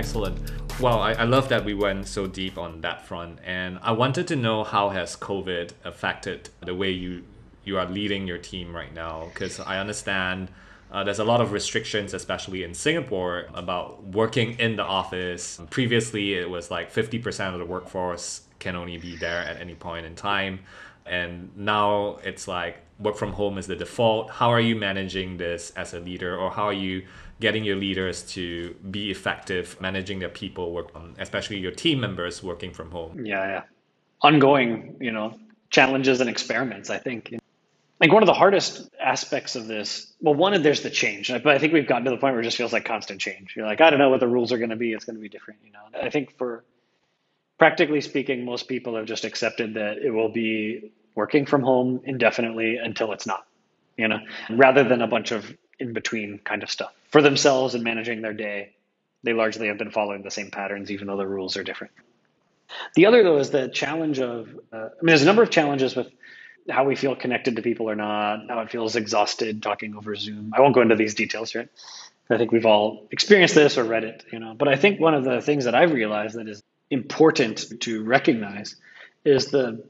Excellent. Well, I, I love that we went so deep on that front, and I wanted to know how has COVID affected the way you you are leading your team right now? Because I understand uh, there's a lot of restrictions, especially in Singapore, about working in the office. Previously, it was like 50% of the workforce can only be there at any point in time. And now it's like work from home is the default. How are you managing this as a leader, or how are you getting your leaders to be effective managing their people work on especially your team members working from home. Yeah yeah. Ongoing you know challenges and experiments i think. Like one of the hardest aspects of this well one of there's the change but i think we've gotten to the point where it just feels like constant change. You're like i don't know what the rules are going to be it's going to be different you know? I think for practically speaking most people have just accepted that it will be working from home indefinitely until it's not you know? Rather than a bunch of in between kind of stuff for themselves and managing their day. They largely have been following the same patterns, even though the rules are different. The other, though, is the challenge of, uh, I mean, there's a number of challenges with how we feel connected to people or not, how it feels exhausted talking over Zoom. I won't go into these details, right? I think we've all experienced this or read it, you know. But I think one of the things that I've realized that is important to recognize is the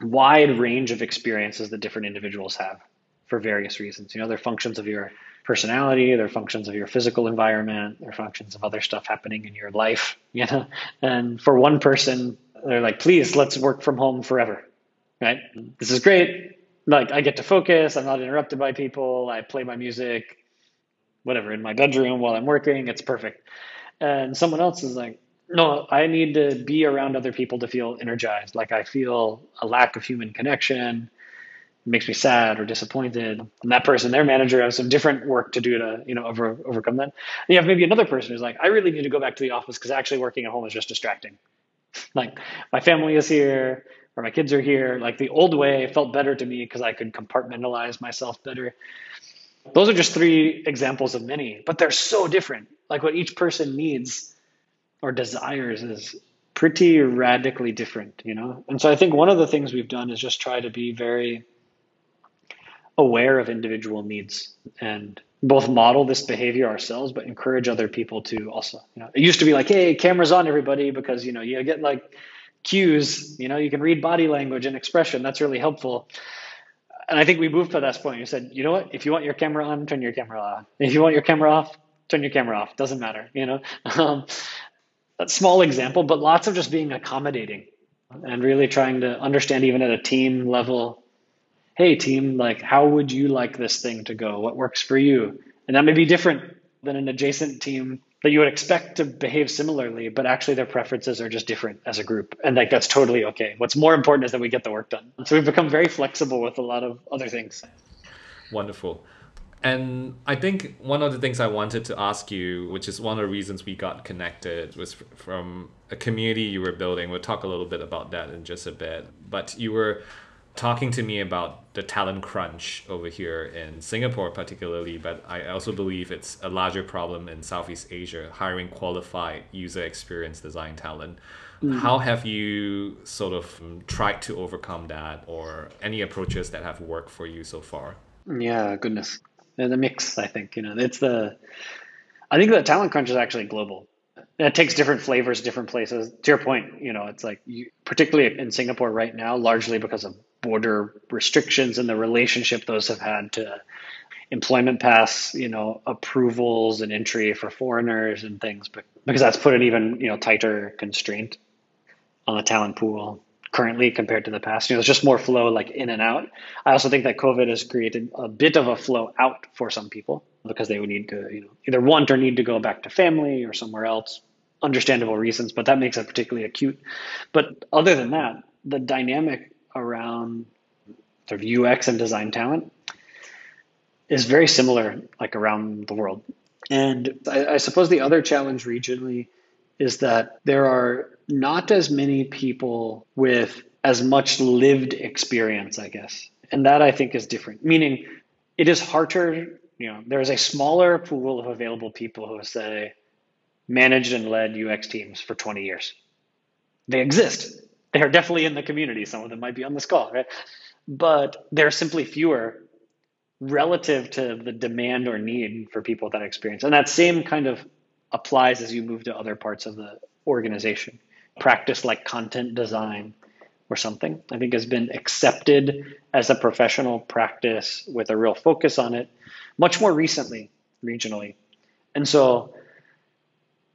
wide range of experiences that different individuals have for various reasons. You know, they're functions of your personality, they're functions of your physical environment, they're functions of other stuff happening in your life, you know. And for one person, they're like, please, let's work from home forever. Right? This is great. Like I get to focus, I'm not interrupted by people, I play my music, whatever, in my bedroom while I'm working, it's perfect. And someone else is like, no, I need to be around other people to feel energized. Like I feel a lack of human connection. Makes me sad or disappointed. And that person, their manager, has some different work to do to, you know, over, overcome that. And you have maybe another person who's like, I really need to go back to the office because actually working at home is just distracting. Like my family is here or my kids are here. Like the old way felt better to me because I could compartmentalize myself better. Those are just three examples of many, but they're so different. Like what each person needs or desires is pretty radically different, you know? And so I think one of the things we've done is just try to be very aware of individual needs and both model this behavior ourselves, but encourage other people to also, you know, it used to be like, hey, cameras on everybody, because, you know, you get like cues, you know, you can read body language and expression. That's really helpful. And I think we moved to that point. You said, you know what, if you want your camera on, turn your camera on. If you want your camera off, turn your camera off. Doesn't matter, you know? Um, small example, but lots of just being accommodating and really trying to understand even at a team level hey team like how would you like this thing to go? What works for you? And that may be different than an adjacent team that you would expect to behave similarly but actually their preferences are just different as a group. And like that's totally okay. What's more important is that we get the work done. So we've become very flexible with a lot of other things. Wonderful. And I think one of the things I wanted to ask you, which is one of the reasons we got connected, was from a community you were building. We'll talk a little bit about that in just a bit. But you were talking to me about the talent crunch over here in Singapore, particularly, but I also believe it's a larger problem in Southeast Asia, hiring qualified user experience design talent. Mm. How have you sort of tried to overcome that, or any approaches that have worked for you so far? Yeah, goodness the mix. I think you know it's the. I think the talent crunch is actually global. It takes different flavors, different places. To your point, you know, it's like you, particularly in Singapore right now, largely because of border restrictions and the relationship those have had to employment pass, you know, approvals and entry for foreigners and things, but because that's put an even you know tighter constraint on the talent pool currently compared to the past. You know, there's just more flow like in and out. I also think that COVID has created a bit of a flow out for some people because they would need to, you know, either want or need to go back to family or somewhere else. Understandable reasons, but that makes it particularly acute. But other than that, the dynamic around sort of UX and design talent is very similar, like around the world. And I, I suppose the other challenge regionally is that there are not as many people with as much lived experience, I guess. And that I think is different, meaning it is harder, you know, there is a smaller pool of available people who say managed and led UX teams for 20 years. They exist. They are definitely in the community. Some of them might be on this call, right? But there are simply fewer relative to the demand or need for people with that experience. And that same kind of applies as you move to other parts of the organization. Practice like content design or something, I think has been accepted as a professional practice with a real focus on it much more recently, regionally. And so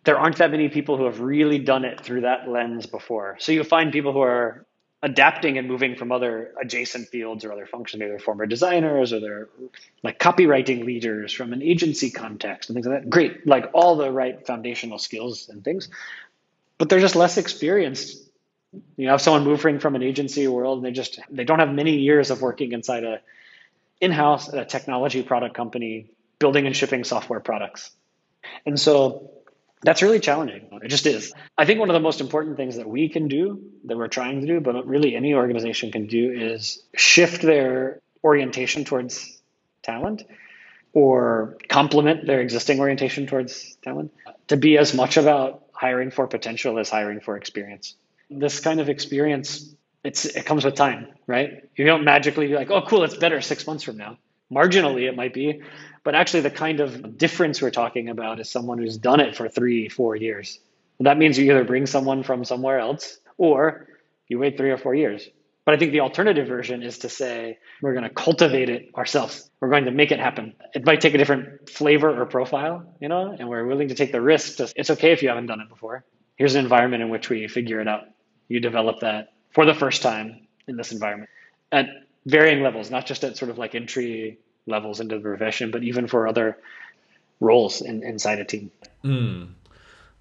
there aren't that many people who have really done it through that lens before. So you find people who are adapting and moving from other adjacent fields or other functions. Maybe they're former designers or they're like copywriting leaders from an agency context and things like that. Great, like all the right foundational skills and things, but they're just less experienced. You know, if someone moving from an agency world and they just they don't have many years of working inside a in-house a technology product company building and shipping software products. And so that's really challenging. It just is. I think one of the most important things that we can do, that we're trying to do, but really any organization can do, is shift their orientation towards talent or complement their existing orientation towards talent to be as much about hiring for potential as hiring for experience. This kind of experience it's it comes with time, right? You don't magically be like, oh, cool, it's better six months from now. Marginally, it might be, but actually, the kind of difference we're talking about is someone who's done it for three, four years. That means you either bring someone from somewhere else or you wait three or four years. But I think the alternative version is to say we're going to cultivate it ourselves. We're going to make it happen. It might take a different flavor or profile, you know, and we're willing to take the risk. To, it's okay if you haven't done it before. Here's an environment in which we figure it out. You develop that for the first time in this environment varying levels, not just at sort of like entry levels into the profession, but even for other roles in, inside a team. Mm.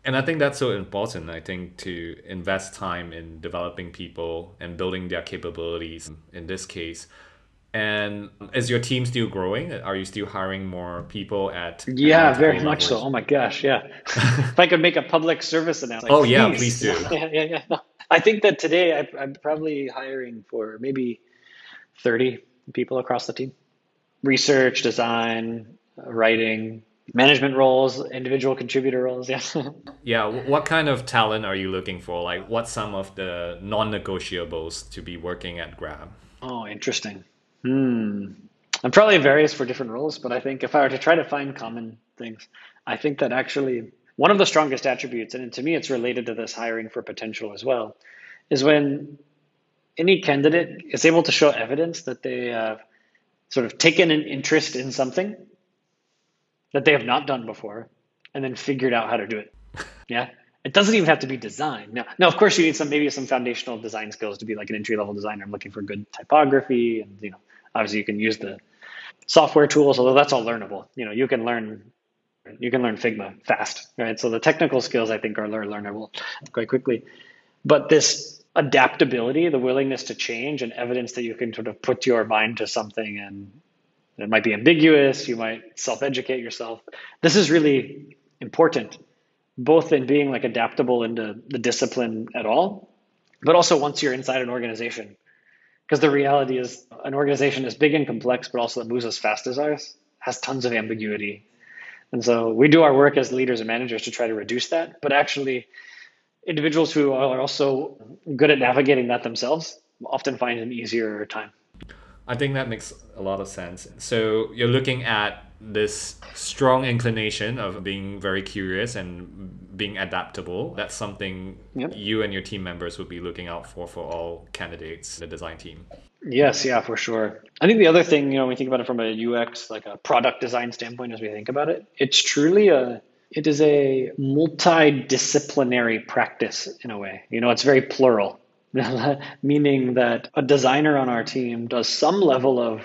And I think that's so important, I think, to invest time in developing people and building their capabilities in this case. And is your team still growing? Are you still hiring more people at? Yeah, very much so. Oh my gosh, yeah. if I could make a public service announcement. oh yeah, please do. yeah, yeah, yeah. I think that today I, I'm probably hiring for maybe 30 people across the team. Research, design, writing, management roles, individual contributor roles. Yeah. yeah. What kind of talent are you looking for? Like, what's some of the non-negotiables to be working at Grab? Oh, interesting. Hmm. I'm probably various for different roles, but I think if I were to try to find common things, I think that actually one of the strongest attributes, and to me it's related to this hiring for potential as well, is when any candidate is able to show evidence that they have sort of taken an interest in something that they have not done before and then figured out how to do it. Yeah. It doesn't even have to be design. Now, now, of course, you need some maybe some foundational design skills to be like an entry level designer. I'm looking for good typography, and you know, obviously, you can use the software tools. Although that's all learnable. You know, you can learn you can learn Figma fast, right? So the technical skills I think are learnable quite quickly. But this adaptability, the willingness to change, and evidence that you can sort of put your mind to something and it might be ambiguous. You might self educate yourself. This is really important, both in being like adaptable into the discipline at all, but also once you're inside an organization. Because the reality is, an organization is big and complex, but also that moves as fast as ours has tons of ambiguity. And so we do our work as leaders and managers to try to reduce that. But actually, individuals who are also good at navigating that themselves often find an easier time. I think that makes a lot of sense. So you're looking at this strong inclination of being very curious and being adaptable. That's something yep. you and your team members would be looking out for for all candidates, the design team. Yes, yeah, for sure. I think the other thing, you know, when we think about it from a UX, like a product design standpoint, as we think about it, it's truly a it is a multidisciplinary practice in a way. You know, it's very plural. meaning that a designer on our team does some level of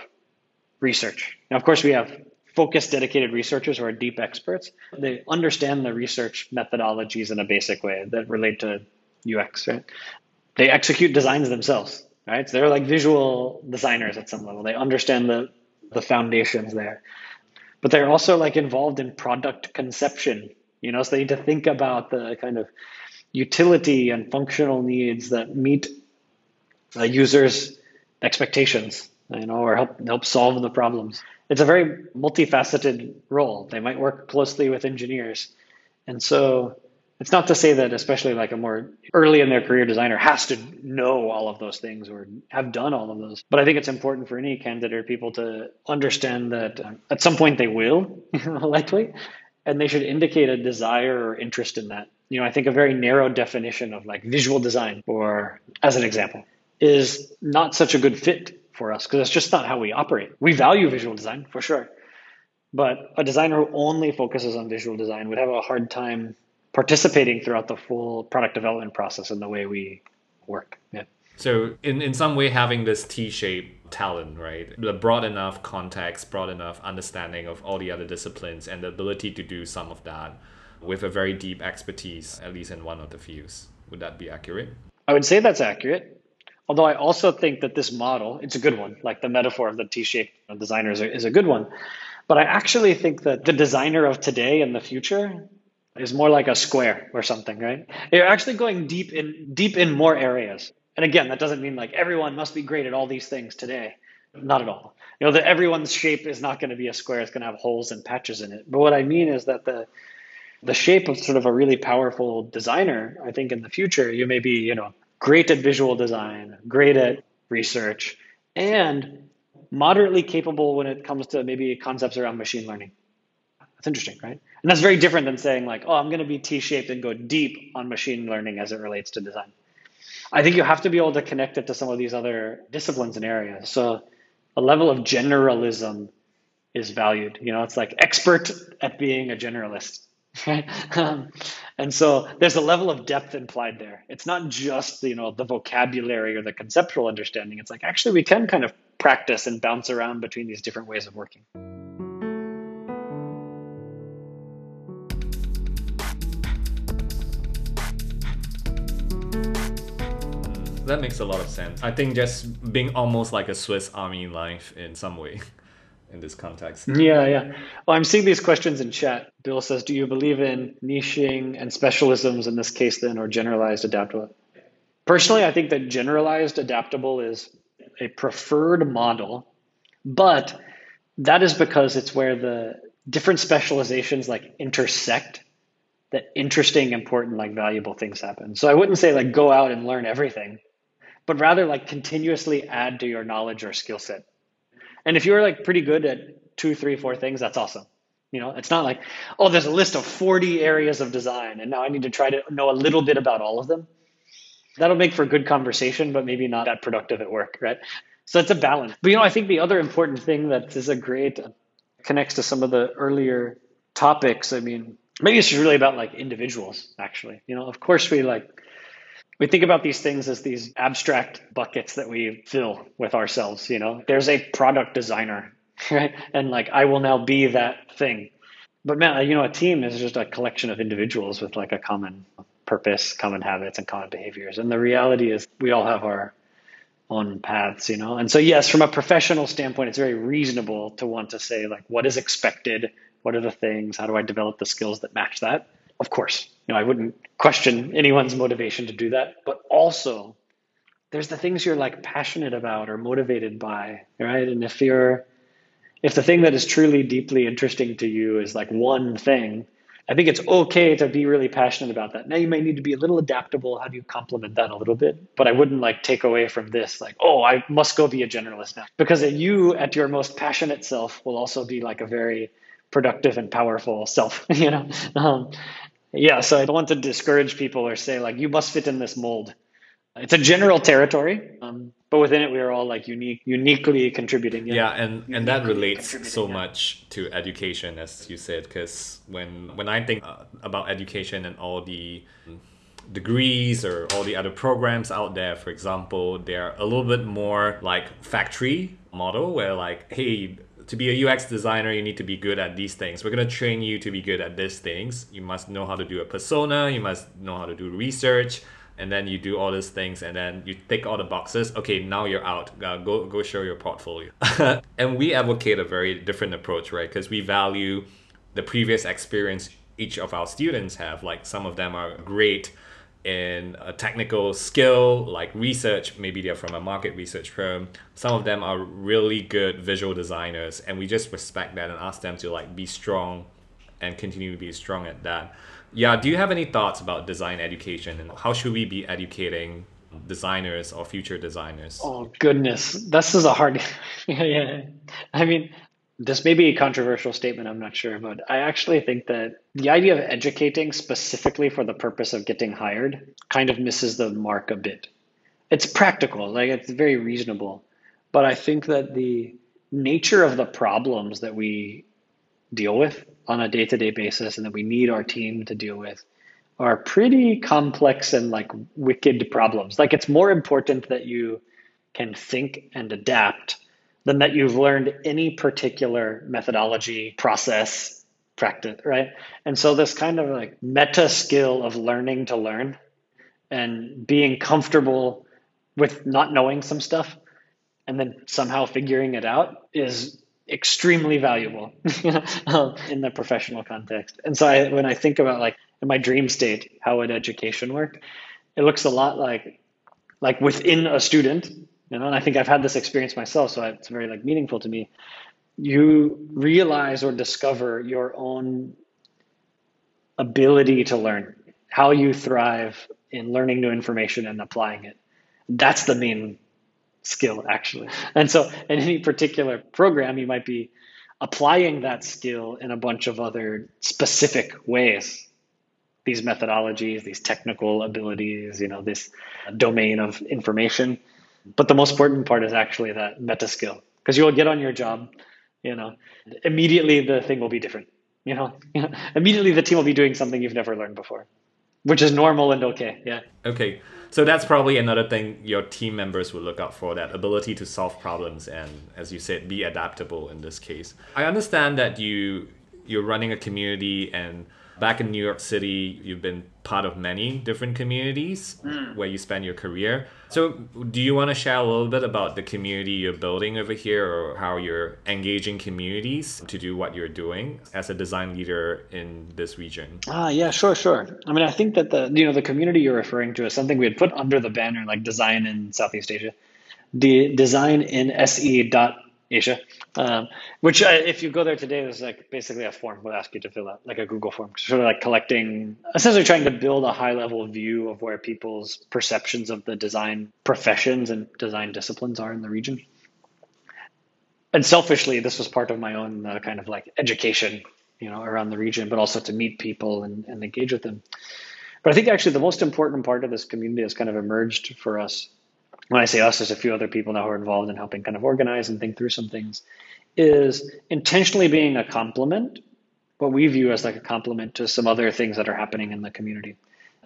research. Now, of course, we have focused, dedicated researchers who are deep experts. They understand the research methodologies in a basic way that relate to UX, right? They execute designs themselves, right? So they're like visual designers at some level. They understand the, the foundations there. But they're also like involved in product conception, you know, so they need to think about the kind of utility and functional needs that meet user's expectations, you know, or help help solve the problems. It's a very multifaceted role. They might work closely with engineers, and so it's not to say that especially like a more early in their career designer has to know all of those things or have done all of those. But i think it's important for any candidate or people to understand that um, at some point they will likely and they should indicate a desire or interest in that. You know, I think a very narrow definition of like visual design, or as an example, is not such a good fit for us because it's just not how we operate. We value visual design for sure, but a designer who only focuses on visual design would have a hard time participating throughout the full product development process and the way we work. Yeah. So in, in some way having this T-shaped talent, right? The broad enough context, broad enough understanding of all the other disciplines and the ability to do some of that with a very deep expertise, at least in one of the fields. Would that be accurate? I would say that's accurate. Although I also think that this model, it's a good one. Like the metaphor of the T-shaped designer is a, is a good one. But I actually think that the designer of today and the future is more like a square or something, right? You're actually going deep in deep in more areas. And again, that doesn't mean like everyone must be great at all these things today. Not at all. You know, that everyone's shape is not going to be a square. It's going to have holes and patches in it. But what I mean is that the the shape of sort of a really powerful designer, I think in the future, you may be, you know, great at visual design, great at research, and moderately capable when it comes to maybe concepts around machine learning. That's interesting, right? And that's very different than saying like, oh, I'm going to be T-shaped and go deep on machine learning as it relates to design. I think you have to be able to connect it to some of these other disciplines and areas. So a level of generalism is valued. You know, it's like expert at being a generalist. um, and so there's a level of depth implied there. It's not just you know the vocabulary or the conceptual understanding. It's like actually we can kind of practice and bounce around between these different ways of working. That makes a lot of sense. I think just being almost like a Swiss Army knife in some way in this context. Yeah, yeah. Well, I'm seeing these questions in chat. Bill says, Do you believe in niching and specialisms in this case, then, or generalized adaptable? Personally, I think that generalized adaptable is a preferred model, but that is because it's where the different specializations like intersect that interesting, important, like valuable things happen. So I wouldn't say like go out and learn everything but rather like continuously add to your knowledge or skill set. And if you're like pretty good at two, three, four things, that's awesome. You know, it's not like, oh, there's a list of 40 areas of design, and now I need to try to know a little bit about all of them. That'll make for good conversation, but maybe not that productive at work, right? So it's a balance. But you know, I think the other important thing that is a great uh, connects to some of the earlier topics. I mean, maybe it's really about like individuals, actually. You know, of course we like we think about these things as these abstract buckets that we fill with ourselves you know? There's a product designer right? And like i will now be that thing. But man you know a team is just a collection of individuals with like a common purpose common habits and common behaviors. And the reality is we all have our own paths you know? And so yes from a professional standpoint it's very reasonable to want to say like what is expected? What are the things? How do i develop the skills that match that of course, you know, I wouldn't question anyone's motivation to do that. But also, there's the things you're like passionate about or motivated by, right? And if you're, if the thing that is truly deeply interesting to you is like one thing, I think it's okay to be really passionate about that. Now you may need to be a little adaptable. How do you complement that a little bit? But I wouldn't like take away from this, like, oh, I must go be a generalist now. Because you at your most passionate self will also be like a very productive and powerful self, you know? Um, yeah, so I don't want to discourage people or say like you must fit in this mold. It's a general territory, um, but within it we are all like unique, uniquely contributing. Yeah, yeah and and that relates so yeah. much to education, as you said, because when when I think uh, about education and all the degrees or all the other programs out there, for example, they're a little bit more like factory model where like, hey, to be a UX designer, you need to be good at these things. We're going to train you to be good at these things. You must know how to do a persona, you must know how to do research, and then you do all these things and then you tick all the boxes. Okay, now you're out. Uh, go go show your portfolio. and we advocate a very different approach, right? Because we value the previous experience each of our students have. Like some of them are great in a technical skill like research maybe they're from a market research firm. Some of them are really good visual designers and we just respect that and ask them to like be strong and continue to be strong at that. Yeah do you have any thoughts about design education and how should we be educating designers or future designers? Oh goodness. This is a hard yeah, yeah. I mean this may be a controversial statement, I'm not sure, but I actually think that the idea of educating specifically for the purpose of getting hired kind of misses the mark a bit. It's practical, like it's very reasonable, but I think that the nature of the problems that we deal with on a day to day basis and that we need our team to deal with are pretty complex and like wicked problems. Like it's more important that you can think and adapt than that you've learned any particular methodology, process, practice, right? And so this kind of like meta skill of learning to learn and being comfortable with not knowing some stuff and then somehow figuring it out is extremely valuable um, in the professional context. And so I, when I think about like in my dream state, how would education work? It looks a lot like like within a student, you know and i think i've had this experience myself so it's very like meaningful to me you realize or discover your own ability to learn how you thrive in learning new information and applying it. That's the main skill, actually. And so, in any particular program, you might be applying that skill in a bunch of other specific ways. These methodologies, these technical abilities, you know, this domain of information. But the most important part is actually that meta skill because you will get on your job, you know, immediately the thing will be different. You know, immediately the team will be doing something you've never learned before, which is normal and okay. Yeah. Okay. So that's probably another thing your team members will look out for that ability to solve problems and, as you said, be adaptable in this case. I understand that you you're running a community and back in New York City, you've been part of many different communities mm. where you spend your career. So, do you want to share a little bit about the community you're building over here or how you're engaging communities to do what you're doing as a design leader in this region? Ah, yeah, sure, sure. I mean, I think that the you know the community you're referring to is something we had put under the banner like design in Southeast Asia. The design in SE dot Asia, um, which uh, if you go there today, there's like basically a form we'll ask you to fill out, like a Google form, sort of like collecting, essentially trying to build a high level view of where people's perceptions of the design professions and design disciplines are in the region. And selfishly, this was part of my own uh, kind of like education, you know, around the region, but also to meet people and, and engage with them. But I think actually the most important part of this community has kind of emerged for us when I say us, there's a few other people now who are involved in helping kind of organize and think through some things, is intentionally being a complement, what we view as like a complement to some other things that are happening in the community.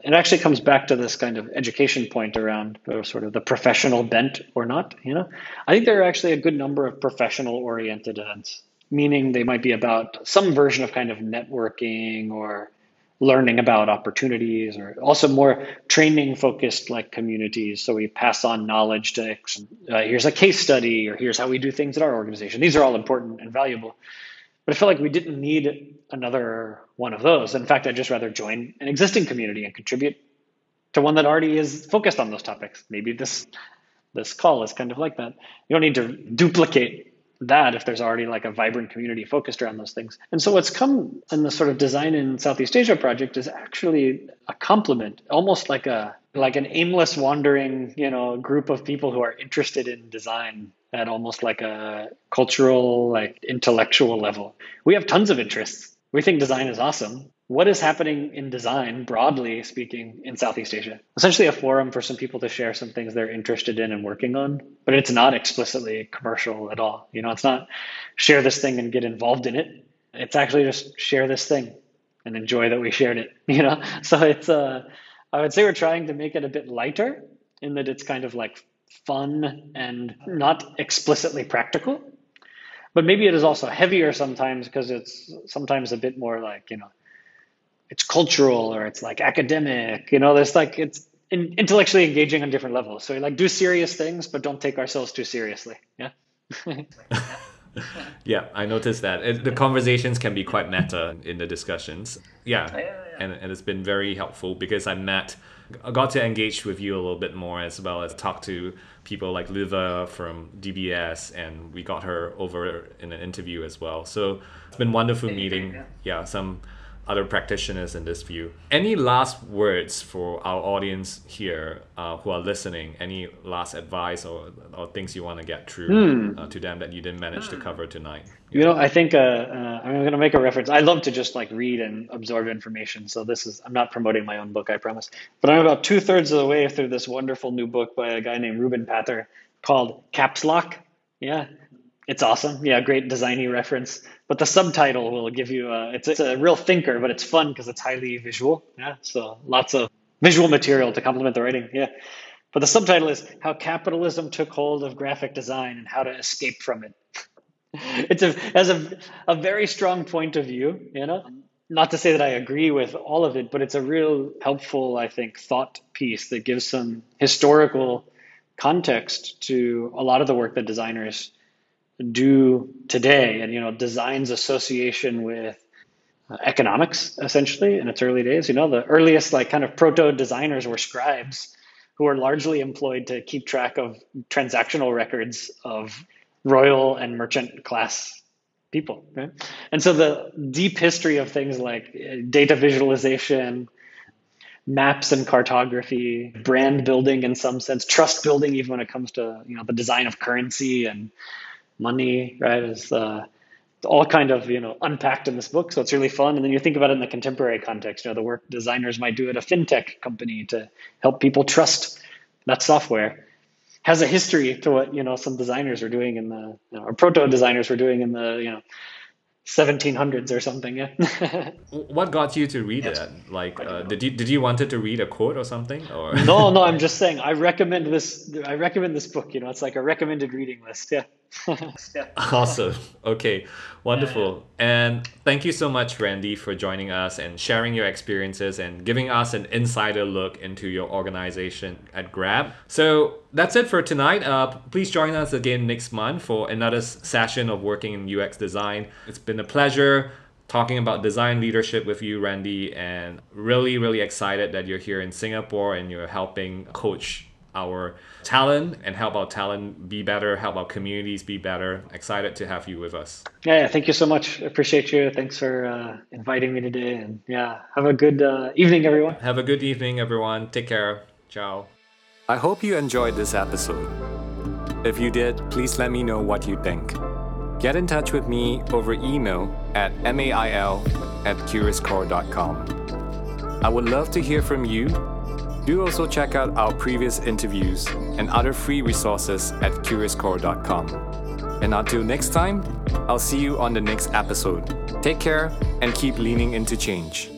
It actually comes back to this kind of education point around sort of the professional bent or not. You know, I think there are actually a good number of professional oriented events, meaning they might be about some version of kind of networking or learning about opportunities or also more training focused like communities. So we pass on knowledge to uh, here's a case study or here's how we do things at our organization. These are all important and valuable. But i feel like we didn't need another one of those. In fact i'd just rather join an existing community and contribute to one that already is focused on those topics. Maybe this this call is kind of like that. You don't need to duplicate that if there's already like a vibrant community focused around those things. And so what's come in the sort of design in Southeast Asia project is actually a complement, almost like a like an aimless wandering, you know, group of people who are interested in design at almost like a cultural, like intellectual level. We have tons of interests. We think design is awesome what is happening in design, broadly speaking, in Southeast Asia. Essentially, a forum for some people to share some things they're interested in and working on, but it's not explicitly commercial at all. You know, it's not share this thing and get involved in it. It's actually just share this thing and enjoy that we shared it. You know, so it's uh, I would say we're trying to make it a bit lighter in that it's kind of like fun and not explicitly practical. But maybe it is also heavier sometimes because it's sometimes a bit more like, you know, it's cultural or it's like academic you know there's like it's in, intellectually engaging on different levels so like do serious things but don't take ourselves too seriously yeah yeah i noticed that it, the conversations can be quite meta in the discussions yeah, yeah, yeah. And, and it's been very helpful because i met I got to engage with you a little bit more as well as talk to people like Liva from DBS, and we got her over in an interview as well. So it's been wonderful meeting. Yeah, some other practitioners in this view. Any last words for our audience here uh, who are listening? Any last advice or, or things you want to get through mm. uh, to them that you didn't manage to cover tonight? You know, I think uh, uh I'm going to make a reference. I love to just like read and absorb information. So this is I'm not promoting my own book, I promise. But I'm about two thirds of the way through this wonderful new book by a guy named Ruben Pater called Caps Lock. Yeah, it's awesome. Yeah, great designy reference. But the subtitle will give you a, it's, it's a real thinker, but it's fun because it's highly visual. Yeah, so lots of visual material to complement the writing. Yeah. But the subtitle is How Capitalism Took Hold of Graphic Design and How to Escape from It. it's a has a, a very strong point of view, you know. Not to say that I agree with all of it, but it's a real helpful, I think, thought piece that gives some historical context to a lot of the work that designers do today and you know design's association with uh, economics essentially in its early days you know the earliest like kind of proto designers were scribes who were largely employed to keep track of transactional records of royal and merchant class people right? and so the deep history of things like uh, data visualization maps and cartography, brand building in some sense, trust building, even when it comes to you know the design of currency and money, right? Is uh, all kind of you know unpacked in this book. So it's really fun. And then you think about it in the contemporary context. You know, the work designers might do at a fintech company to help people trust that software has a history to what you know some designers were doing in the you know, or proto designers were doing in the you know 1700s or something yeah what got you to read yes. it like uh, did you did you wanted to read a quote or something or no no i'm just saying i recommend this i recommend this book you know it's like a recommended reading list yeah awesome. Okay, wonderful. Yeah, yeah. And thank you so much, Randy, for joining us and sharing your experiences and giving us an insider look into your organization at Grab. So that's it for tonight. Uh, please join us again next month for another session of working in UX design. It's been a pleasure talking about design leadership with you, Randy, and really, really excited that you're here in Singapore and you're helping coach our talent and help our talent be better, help our communities be better. Excited to have you with us. Yeah, yeah thank you so much. Appreciate you. Thanks for uh, inviting me today. And yeah, have a good uh, evening, everyone. Have a good evening, everyone. Take care. Ciao. I hope you enjoyed this episode. If you did, please let me know what you think. Get in touch with me over email at mail at curiouscore.com. I would love to hear from you do also check out our previous interviews and other free resources at curiouscore.com. And until next time, I'll see you on the next episode. Take care and keep leaning into change.